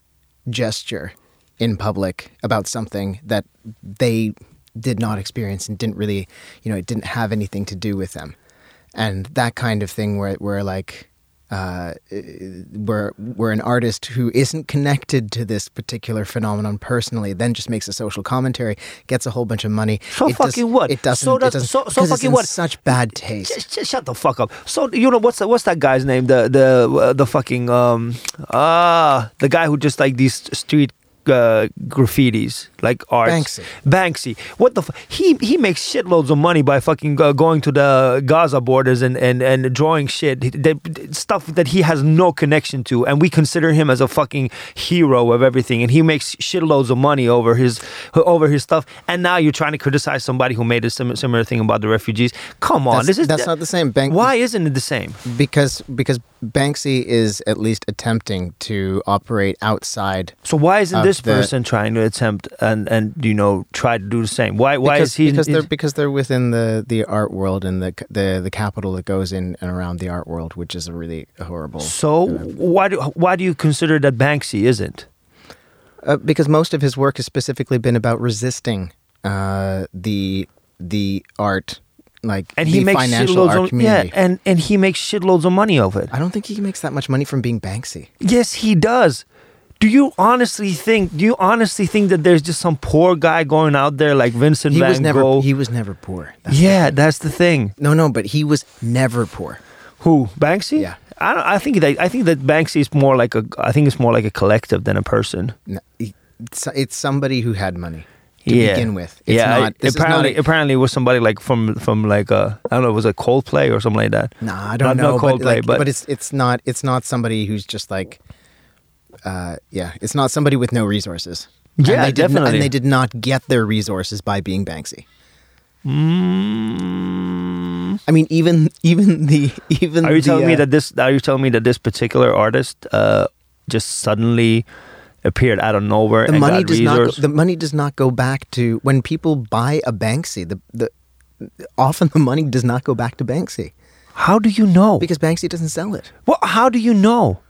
gesture in public about something that they did not experience and didn't really you know it didn't have anything to do with them and that kind of thing where where like uh, where where an artist who isn't connected to this particular phenomenon personally then just makes a social commentary, gets a whole bunch of money. So It does- fucking what? It doesn't. So it does- doesn't so- so fucking in what? Such bad taste. Just, just shut the fuck up. So you know what's what's that guy's name? The the uh, the fucking um ah the guy who just like these street uh, graffitis like arts. Banksy. Banksy. What the f- he he makes shitloads of money by fucking uh, going to the Gaza borders and and and drawing shit that, stuff that he has no connection to, and we consider him as a fucking hero of everything, and he makes shitloads of money over his over his stuff. And now you're trying to criticize somebody who made a sim- similar thing about the refugees. Come on, That's, this is that's not the same. Bank, why isn't it the same? Because because Banksy is at least attempting to operate outside. So why isn't this the- person trying to attempt and and you know try to do the same? Why why because, is he? because they're because they're within the, the art world and the the the capital that goes in and around the art world, which is a really horrible. so why do why do you consider that Banksy isn't? Uh, because most of his work has specifically been about resisting uh, the the art, like And the he makes financial shitloads art of community. yeah, and and he makes shitloads of money of it. I don't think he makes that much money from being Banksy. Yes, he does. Do you honestly think? Do you honestly think that there's just some poor guy going out there like Vincent He Van was never Gogh? he was never poor. That's- yeah, that's the thing. No, no, but he was never poor. Who Banksy? Yeah. I don't, I think that I think that Banksy is more like a I think it's more like a collective than a person. No, it's, it's somebody who had money to yeah. begin with. It's yeah, not. This apparently, is not a, apparently it was somebody like from from like a, I don't know, it was a Coldplay or something like that? Nah, I don't Not- know. not but, Coldplay, like, but- but it's it's not it's not somebody who's just like, uh, yeah, it's not somebody with no resources. And Yeah, they did not- definitely. and they did not get their resources by being Banksy. Mm, I mean, even even the even. are you the, telling me uh, that this? Are you telling me that this particular artist uh, just suddenly appeared out of nowhere the and money does not resource? go, the money does not go back to when people buy a Banksy. The the often the money does not go back to Banksy how do you know? because Banksy doesn't sell it. Well, how do you know?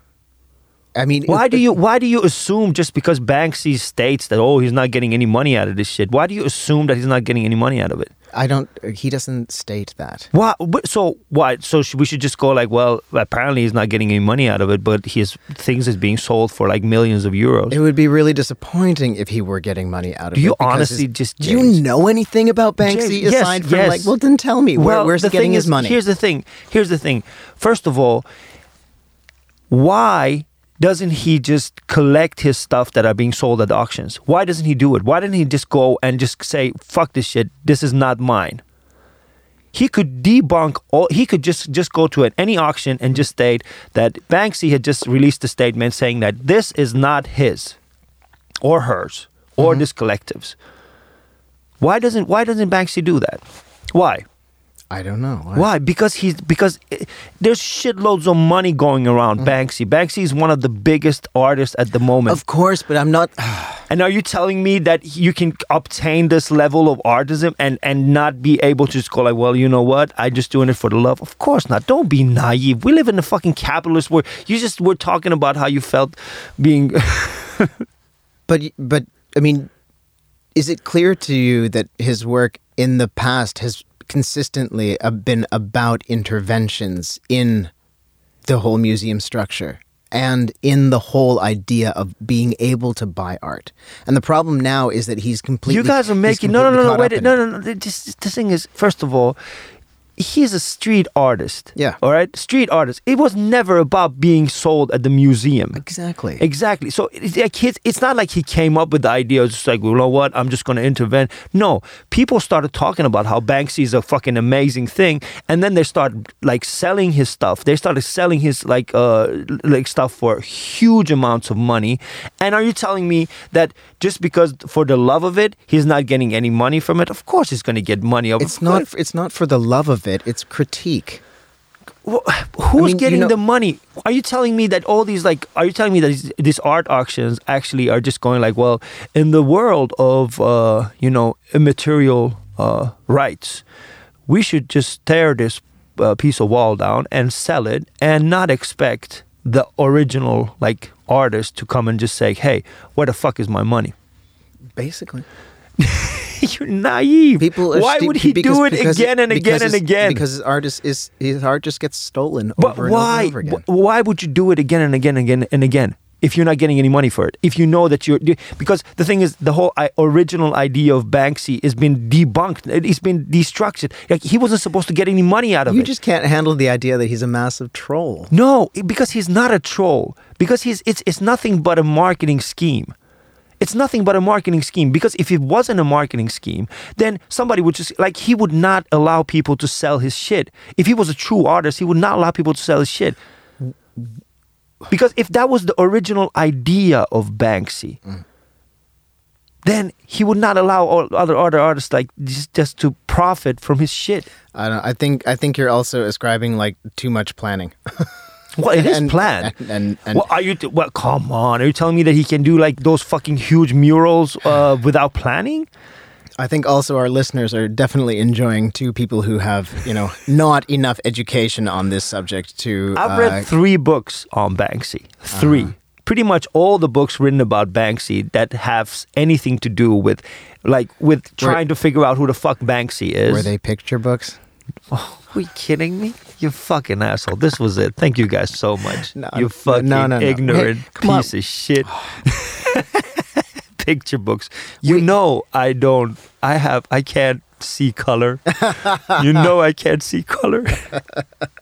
I mean, Why it- do you why do you assume just because Banksy states that oh he's not getting any money out of this shit? Why do you assume that he's not getting any money out of it? I don't. He doesn't state that. Why? So why? So we should just go like, well, apparently he's not getting any money out of it, but his things is being sold for like millions of euros. It would be really disappointing if he were getting money out of Do it. you honestly just- Do you know anything about Banksy James, yes, aside from yes. like? Well, then tell me. Where, where's the he getting thing his is, money? Here's the thing. Here's the thing. First of all, why doesn't he just collect his stuff that are being sold at auctions? Why doesn't he do it? Why didn't he just go and just say, "Fuck this shit. This is not mine." He could debunk all. He could just just go to an, any auction and just state that Banksy had just released a statement saying that this is not his, or hers, or Mm-hmm. this collective's. Why doesn't Why doesn't Banksy do that? Why? I don't know. Why? Because he's because eh, there's shitloads of money going around Banksy. Banksy is one of the biggest artists at the moment. Of course, but I'm not. and are you telling me that you can obtain this level of artism and and not be able to just go like, well, you know what? I'm just doing it for the love. Of course not. Don't be naive. We live in a fucking capitalist world. You just were talking about how you felt being. But but I mean, is it clear to you that his work in the past has consistently been about interventions in the whole museum structure and in the whole idea of being able to buy art? And the problem now is that he's completely. you guys are making no no no no wait no no no. This, this thing is first of all. He's a street artist. Yeah. All right. Street artist. It was never about being sold at the museum. Exactly. Exactly. So it's like his, it's not like he came up with the idea. It's just like, you know what? I'm just going to intervene. No, people started talking about how Banksy is a fucking amazing thing, and then they started like selling his stuff. They started selling his like uh like stuff for huge amounts of money. And are you telling me that just because for the love of it, he's not getting any money from it? Of course, he's going to get money. Of It's not. It's not for the love of it. It's critique. Wh- Who's mean, you getting know- the money? Are you telling me that all these like? Are you telling me that these, these art auctions actually are just going like, well, in the world of uh, you know immaterial uh, rights, we should just tear this uh, piece of wall down and sell it, and not expect the original like artist to come and just say, hey, where the fuck is my money? Basically, You're naive. people. Why sti- would he because- do it again and again and again? Because his art is, is his art just gets stolen But over why? and over, again. wh- Why would you do it again and again and again and again if you're not getting any money for it? If you know that you're because the thing is, the whole I, original idea of Banksy has been debunked. It- It's been destructed. Like he wasn't supposed to get any money out of You it. You just can't handle the idea that he's a massive troll. no, because he's not a troll. Because he's it's it's nothing but a marketing scheme. It's nothing but a marketing scheme. Because if it wasn't a marketing scheme, then somebody would just like he would not allow people to sell his shit. If he was a true artist, he would not allow people to sell his shit. Because if that was the original idea of Banksy, mm. then he would not allow all other other artists like just, just to profit from his shit. I don't. I think. I think you're also ascribing like too much planning. Well, it is And- planned. and- and- and- well, are you? T- well, come on. Are you telling me that he can do like those fucking huge murals uh, without planning? I think also our listeners are definitely enjoying two people who have, you know, not enough education on this subject to. I've uh, read three books on Banksy. 3 Uh-huh. Pretty much all the books written about Banksy that have anything to do with, like, with Were- trying to figure out who the fuck Banksy is. Were they picture books? Are you kidding me? You fucking asshole. This was it. Thank you guys so much. No, you fucking no, no, no. ignorant Hey, come on. piece of shit. Picture books. You know I don't I have I can't see color. you know I can't see color.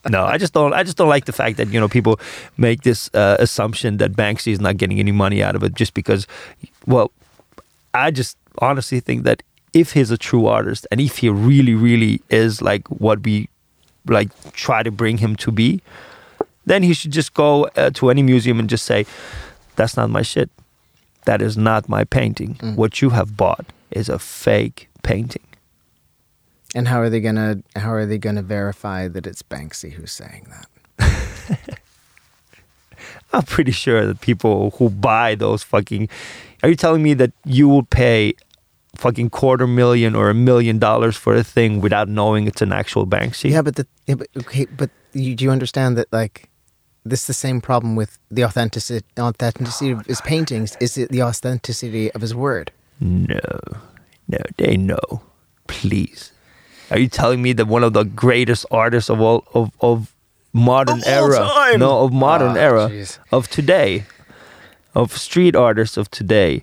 no, I just don't I just don't like the fact that, you know, people make this uh, assumption that Banksy is not getting any money out of it just because well, I just honestly think that if he's a true artist and if he really, really is like what we like try to bring him to be, then he should just go uh, to any museum and just say, "That's not my shit. That is not my painting. Mm. What you have bought is a fake painting." And how are they gonna? How are they gonna verify that it's Banksy who's saying that? I'm pretty sure that people who buy those fucking, are you telling me that you will pay fucking quarter million or a million dollars for a thing without knowing it's an actual Banksy? Yeah, but the yeah, but okay, but you, do you understand that like this is the same problem with the authenticity authenticity of his paintings. Is it the authenticity of his word? No, no, they know. Please, are you telling me that one of the greatest artists of all of of modern Of era, time? no, of modern Ah, era, jeez. of today, of street artists of today,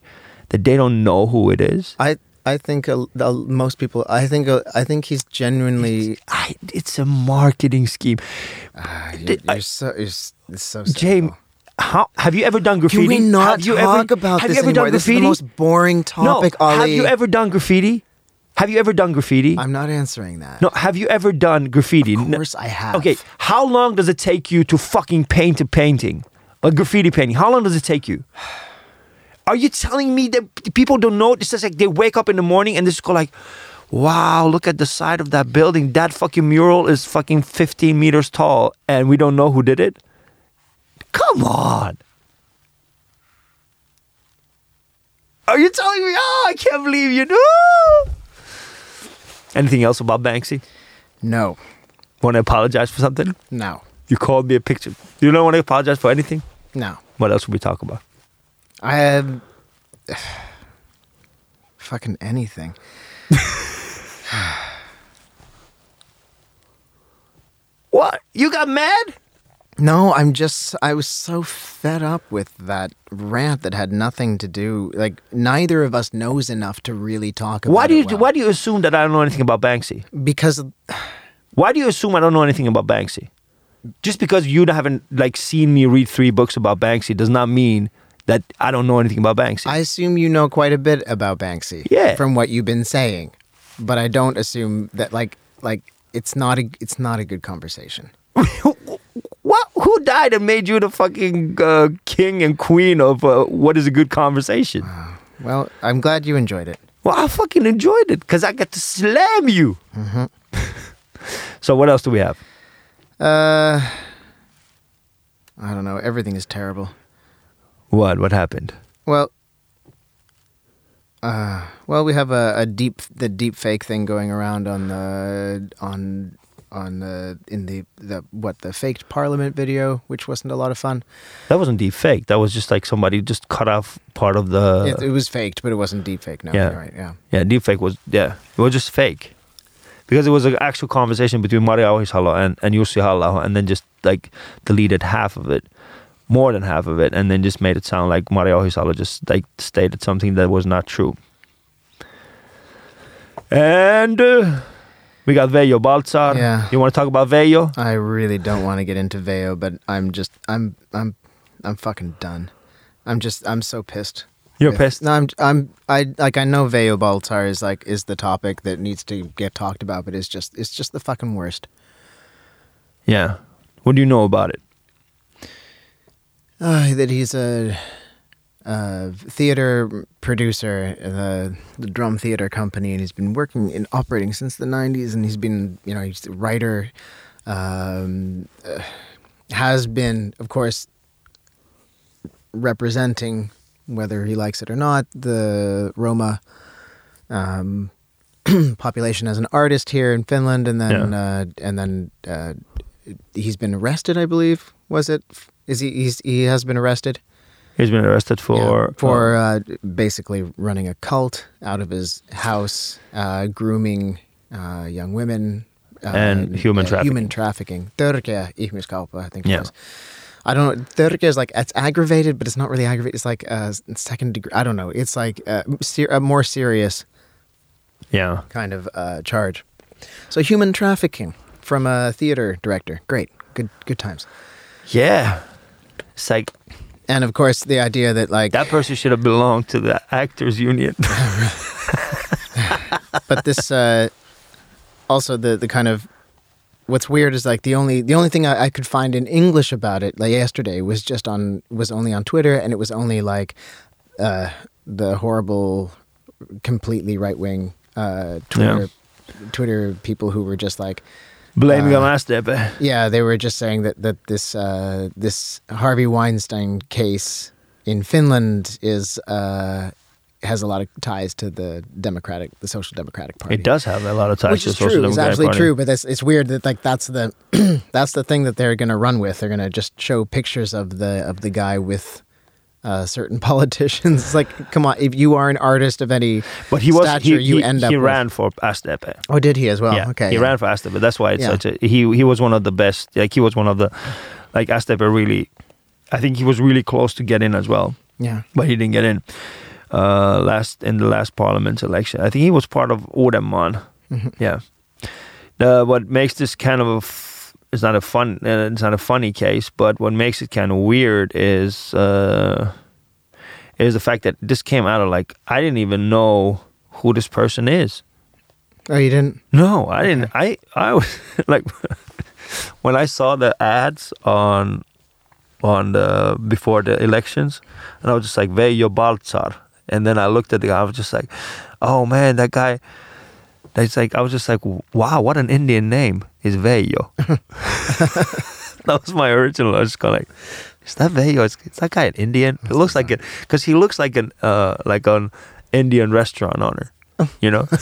that they don't know who it is? I I think uh, the, most people. I think uh, I think he's genuinely. I, it's a marketing scheme. Ah, you're, you're so you're it's so James, how have you ever done graffiti? Can we not have you talk ever, about have this you ever anymore? done This is the most boring topic, no. Ali. Have you ever done graffiti? Have you ever done graffiti? I'm not answering that. no. Have you ever done graffiti? of course I have. Okay, how long does it take you to fucking paint a painting? A graffiti painting? How long does it take you? Are you telling me that people don't know? It's just like they wake up in the morning and they just go like, wow, look at the side of that building. That fucking mural is fucking 15 meters tall and we don't know who did it? Come on. Are you telling me? Oh, I can't believe you do. Anything else about Banksy? No, Want to apologize for something? no, You called me a picture. You don't want to apologize for anything? no. What else would we talk about? I have fucking anything. What? You got mad? No, I'm just. I was so fed up with that rant that had nothing to do. Like neither of us knows enough to really talk about. Why do you it well. why do you assume that I don't know anything about Banksy? Because Why do you assume I don't know anything about Banksy? Just because you haven't like seen me read three books about Banksy does not mean that I don't know anything about Banksy. I assume you know quite a bit about Banksy. Yeah. From what you've been saying, but I don't assume that like like it's not a it's not a good conversation. what? Who died and made you the fucking uh, king and queen of uh, what is a good conversation? Well, I'm glad you enjoyed it. Well, I fucking enjoyed it because I got to slam you. so what else do we have? Uh, I don't know. Everything is terrible. What? What happened? Well, uh, well, we have a, a deep the deep fake thing going around on the on on the in the the what the faked parliament video, which wasn't a lot of fun. That wasn't deep fake. That was just like somebody just cut off part of the. it, it was faked, but it wasn't deep fake. No, Yeah. right. Yeah. yeah, deep fake was yeah, it was just fake, because it was an actual conversation between Maria Ohisalo and and Jussi halla and then just like deleted half of it, more than half of it, and then just made it sound like Mario Ohisalo just like stated something that was not true. And uh, we got Veijo Baltzar. Yeah. You want to talk about Veijo? I really don't want to get into Veijo, but I'm just I'm I'm I'm fucking done. I'm just I'm so pissed. You're with- pissed. No, I'm I'm I like I know Veijo Baltzar is like is the topic that needs to get talked about, but it's just it's just the fucking worst. Yeah. What do you know about it? Uh, that he's a, a theater producer, the the Drom Theater Company, and he's been working in operating since the '90s. And he's been, you know, he's a writer, um, uh, has been, of course, representing, whether he likes it or not, the Roma um, population as an artist here in Finland, and then uh, and then uh, he's been arrested. I believe was it? Is he? He's, he has been arrested He's been arrested for yeah, for uh, basically running a cult out of his house, uh, grooming uh, young women, uh, And human uh, trafficking. Human trafficking. Törkeä ihmiskauppa, I think it Yeah. was. I don't know. Törkeä is like it's aggravated, but it's not really aggravated. It's like uh, second degree. I don't know. It's like uh, ser- a more serious yeah. kind of uh, charge. So human trafficking from a theater director. Great. Good. Good times. Yeah. It's like And of course, the idea that like that person should have belonged to the actors union. but this uh, also the the kind of what's weird is like the only the only thing I, I could find in English about it like yesterday was just on was only on Twitter and it was only like uh, the horrible, completely right wing uh, Twitter Twitter people who were just like Blaming Uh, on SDP. yeah they were just saying that that this uh, this Harvey Weinstein case in Finland is uh, has a lot of ties to the Democratic, the Social Democratic Party. It does have a lot of ties which to is the Social true. It's Democratic absolutely Party. true. But that's, it's weird that like that's the that's the thing that they're going to run with. They're going to just show pictures of the of the guy with. Uh, certain politicians. It's like, come on! If you are an artist of any But he was stature, he, you he, end up. he with- ran for SDP. Oh, did he as well? yeah, okay. he yeah. ran for SDP. That's why it's Yeah. such a he he was one of the best. Like he was one of the like SDP really. I think he was really close to get in as well, Yeah. but he didn't get in. Uh, last in the last parliament election, I think he was part of Odenman. Mhm. Yeah. The, what makes this kind of it's not a fun uh, it's not a funny case, but what makes it kind of weird is uh, is the fact that this came out of like I didn't even know who this person is. Oh, you didn't? No, I didn't. I I was like when I saw the ads on on the before the elections, and I was just like Veijo Baltzar, and then I looked at the guy. I was just like, oh man, that guy. That's like I was just like, wow, what an Indian name is Veijo. that was my original. I was just kind of like, is that Veijo? Is, is that guy an Indian? It looks like it because he looks like an uh like an Indian restaurant owner, you know.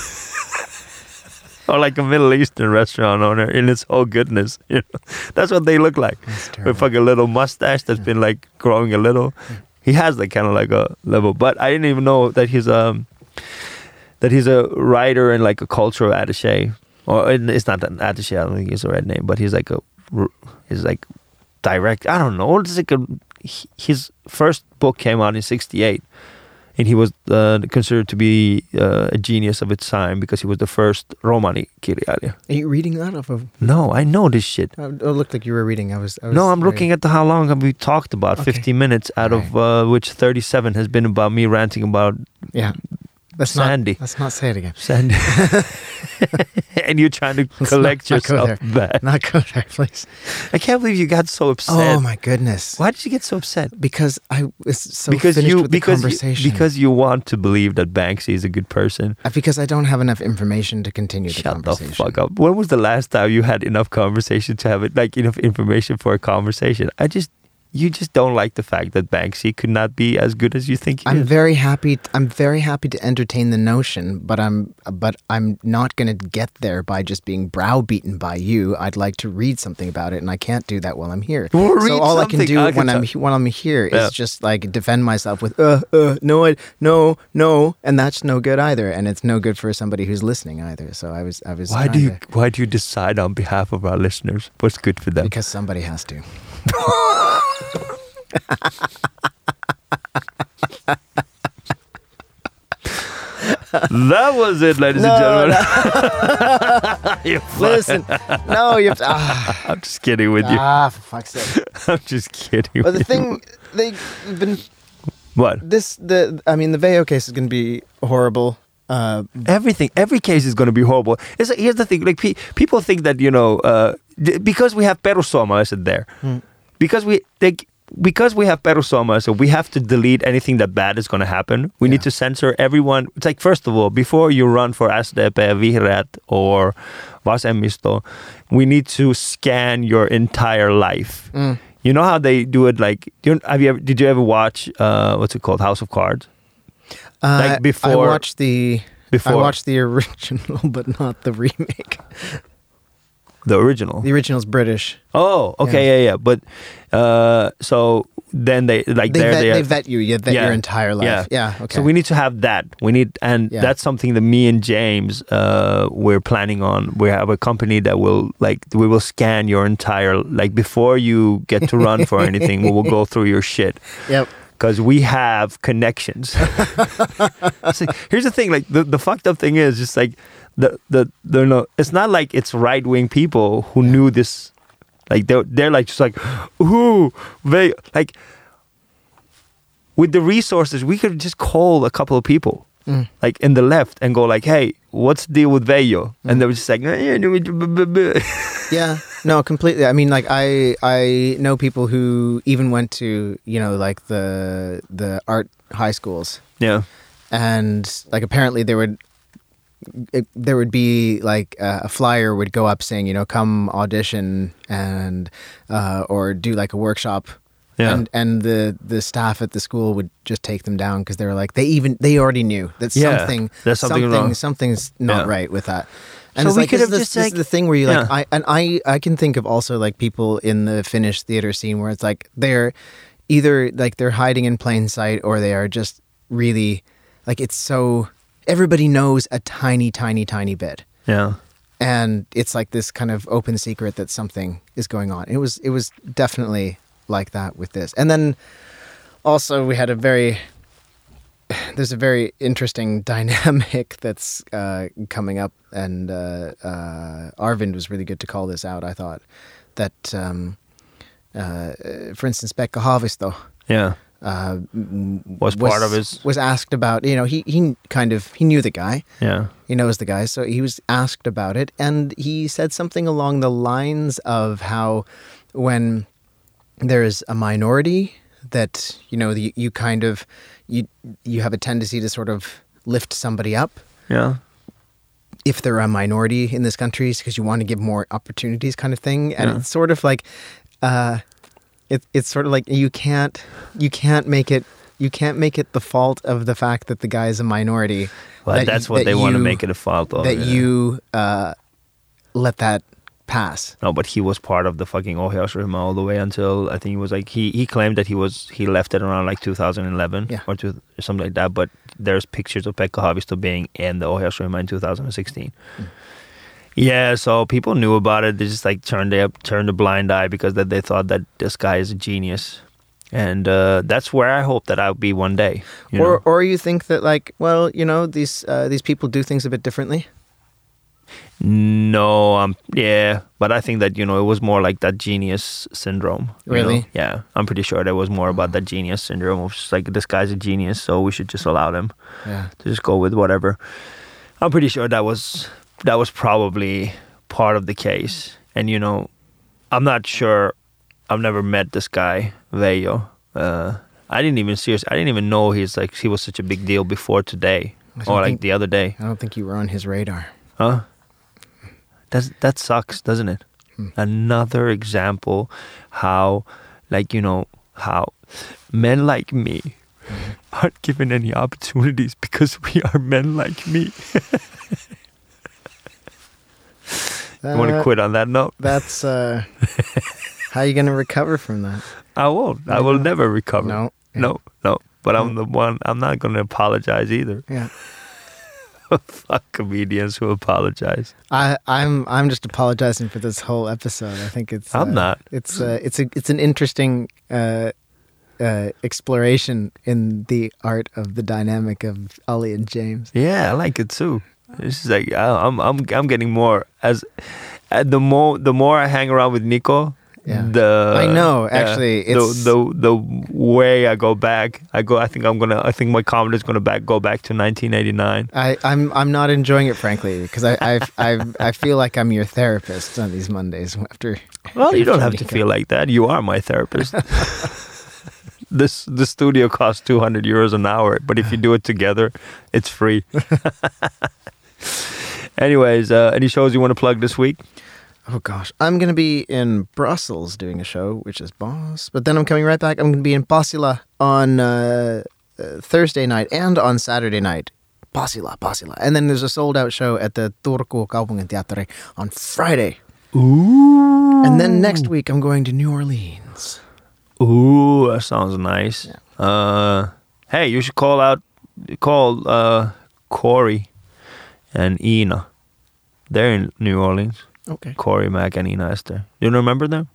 or like a Middle Eastern restaurant owner in its whole goodness. You know, that's what they look like with like a little mustache that's been like growing a little. He has like kind of like a level, but I didn't even know that he's um that he's a writer and like a cultural attaché. Or it's not that attaché. I don't think it's the right name, but he's like a he's like direct. I don't know. It's like a his first book came out in '68, and he was uh, considered to be uh, a genius of its time because he was the first Romani kirjailija. Are you reading that off of? No, I know this shit. Oh, it looked like you were reading. I was. I was No, I'm very- looking at the how long have we talked about? Okay. 50 minutes out of uh, which 37 has been about me ranting about Yeah. Let's Sandy. Not, let's not say it again. Sandy. and you're trying to Let's collect not- not go yourself back. Not go there, please. I can't believe you got so upset. Oh my goodness. Why did you get so upset? Because I was so because finished you with the because you, conversation. because you want to believe that Banksy is a good person. Uh, because I don't have enough information to continue the conversation. Shut the fuck up. When was the last time you had enough conversation to have it like enough information for a conversation? I just you just don't like the fact that Banksy could not be as good as you think he I'm is. very happy. I'm very happy to entertain the notion, but I'm but I'm not going to get there by just being browbeaten by you. I'd like to read something about it, and I can't do that while I'm here. Well, so all I can do I can when I'm when I'm here is Yeah. just like defend myself with uh uh no I no no, and that's no good either, and it's no good for somebody who's listening either. So I was I was Why do you to- why do you decide on behalf of our listeners what's good for them? because somebody has to. That was it, ladies No, and gentlemen. Fuck. Listen, no, you have to. Ah, I'm just kidding with you. ah for fuck's sake. I'm just kidding. With you. But the thing they've been what? this the I mean the Veijo case is going to be horrible. Uh, Everything, every case is going to be horrible. It's, here's the thing: like pe- people think that you know, uh, because we have perussuomalaiset there, Hmm. because we they, because we have perussuomalaiset, we have to delete anything that bad is going to happen. We need to censor everyone. It's like first of all, before you run for SDP, Vihreät, or Vasemmisto, we need to scan your entire life. mm. You know how they do it? Like, do you, have you ever? Did you ever watch uh, what's it called, House of Cards? Uh, Like I watched the Before I watched the original, but not the remake. The original. The original's British. Oh, okay, yeah, yeah. But uh, so then they like They vet, they, they vet you. You vet Yeah. your entire life. Yeah. Yeah. Okay. So we need to have that. We need, and Yeah. that's something that me and James uh, we're planning on. We have a company that will like we will scan your entire like before you get to run for anything. We will go through your shit Yep. because we have connections. See, here's the thing: like the, the fucked up thing is just like the the no. It's not like it's right wing people who knew this. Like they're they're like just like, ooh, they like. With the resources, we could just call a couple of people, Mm. like in the left, and go like, "Hey, what's the deal with Veijo?" And they were just like, Yeah. No, completely. I mean, like I I know people who even went to you know like the the art high schools, "Yeah, and like apparently there would it, there would be like uh, a flyer would go up saying you know come audition and uh, or do like a workshop Yeah. And and the the staff at the school would just take them down because they were like they even they already knew that Yeah, something there's something wrong. something's not Yeah. right with that. So And it's we like could this, have this, just, this like- is the thing where you like Yeah. I and I I can think of also like people in the Finnish theater scene where it's like they're either like they're hiding in plain sight or they are just really like it's so everybody knows a tiny tiny tiny bit Yeah. and it's like this kind of open secret that something is going on. It was it was definitely like that with this, and then also we had a very there's a very interesting dynamic that's uh, coming up, and uh, uh, Arvind was really good to call this out. I thought that, um, uh, for instance, Pekka Haavisto, though, Yeah. Uh, m- Was part of his- was asked about. You know, he he kind of he knew the guy Yeah. he knows the guy, so he was asked about it, and he said something along the lines of how when there is a minority that you know you, you kind of you you have a tendency to sort of lift somebody up Yeah. if they're a minority in this country because you want to give more opportunities kind of thing and Yeah. it's sort of like uh it, it's sort of like you can't you can't make it you can't make it the fault of the fact that the guy is a minority Well, that- that's what that they want to make it a fault of. that yeah. you uh, let that pass. No, but he was part of the fucking ohjausryhmä all the way until I think he was like he he claimed that he was he left it around like 2011 Yeah. or, two, or something like that. But there's pictures of Pekka Haavisto being in the ohjausryhmä in 2016. Hmm. Yeah, so people knew about it. They just like turned the turned a blind eye because that they thought that this guy is a genius, and uh, that's where I hope that I'll be one day. or know? or you think that like, well, you know, these uh, these people do things a bit differently. No, um, yeah, but I think that you know it was more like that genius syndrome. you know? Really? Yeah, I'm pretty sure there was more about that genius syndrome of just like this guy's a genius, so we should just allow them Yeah. to just go with whatever. I'm pretty sure that was that was probably part of the case, and you know, I'm not sure. I've never met this guy Veijo. Uh, I didn't even serious. I didn't even know he's like he was such a big deal before today or like think- the other day. I don't think you were on his radar. Huh? That's that sucks, doesn't it? Hmm. Another example how like you know how men like me Mm-hmm. aren't given any opportunities because we are men like me. you want to Uh, quit on that note? That's uh, how you going to recover from that? I won't. I will never recover. No. No, no. But I'm the one. I'm not going to apologize either. Yeah. Fuck comedians who apologize. I, I'm I'm just apologizing for this whole episode. I think it's I'm uh, not. It's uh, it's a it's an interesting uh, uh, exploration in the art of the dynamic of Ollie and James. Yeah, I like it too. It's just like I- I'm I'm I'm getting more as the more the more I hang around with Nico. Yeah. The I know, yeah, actually, the, it's- the the way I go back. I go. I think I'm gonna. I think my comedy is gonna back go back to 1989. I, I'm I'm not enjoying it frankly because I I I I feel like I'm your therapist on these Mondays after. Well, you don't have to feel like that. You are my therapist. this the studio costs 200 euros an hour, but if you do it together, it's free. Anyways, uh, any shows you want to plug this week? Oh gosh, I'm gonna be in Brussels doing a show, which is boss. But then I'm coming right back. I'm gonna be in Pasila on uh, uh, Thursday night and on Saturday night. Pasila, Pasila, and then there's a sold out show at the Turku Kaupunginteatteri on Friday. Ooh. And then next week I'm going to New Orleans. Ooh, that sounds nice. Uh, hey, you should call out, call uh, Corey and Ina. They're in New Orleans. Okay. Corey Mack and Ina Esther. Do you remember them?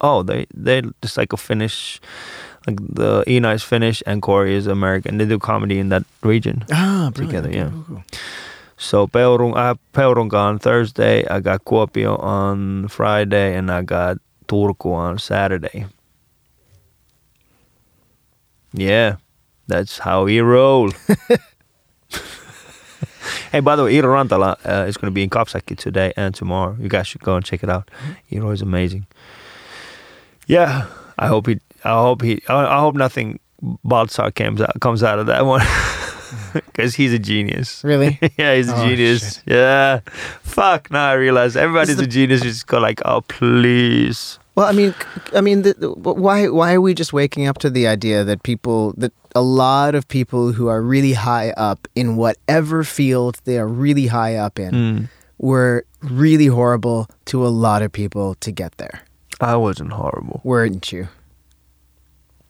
Oh, they they just like a Finnish. Like the Ina is Finnish and Corey is American. They do comedy in that region. Ah, brilliant. Together, yeah. Cool. So Peurun, I have Peurunka on Thursday. I got Kuopio on Friday, and I got Turku on Saturday. Yeah, that's how we roll. hey, by the way, Iiro Rantala uh, is going to be in Kapsäkki today and tomorrow. You guys should go and check it out. Iiro is amazing. Yeah, I hope he. I hope he. I, I hope nothing Baltzar comes out comes out of that one because he's a genius. Really? yeah, he's a Oh, genius. shit. Yeah. Fuck. Now I realize everybody's the- a genius. You just go like, oh, please. Well, I mean, I mean, the, the, why why are we just waking up to the idea that people that a lot of people who are really high up in whatever field they are really high up in Mm. were really horrible to a lot of people to get there, I wasn't horrible. weren't you?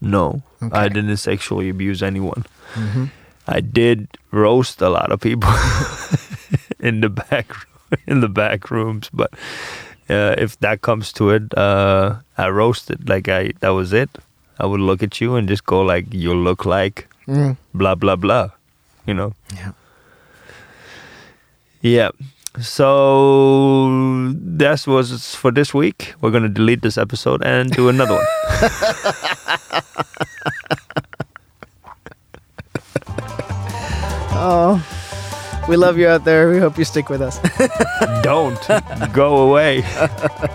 No, I didn't sexually abuse anyone. hmm I did roast a lot of people in the back in the back rooms, but uh, if that comes to it, uh, I roasted like I that was it. I would look at you and just go like, "You look like Mm. blah blah blah," you know. Yeah. Yeah. So that was for this week. We're gonna delete this episode and do another one. Oh, we love you out there. We hope you stick with us. Don't go away.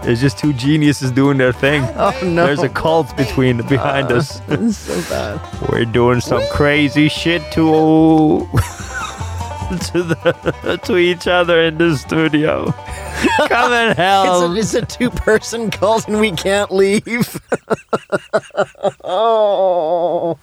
There's just two geniuses doing their thing. oh no, There's a cult between behind us. So bad. We're doing some crazy shit to to the to each other in the studio. Come and It's help. a, it's a two-person cult, and we can't leave. oh.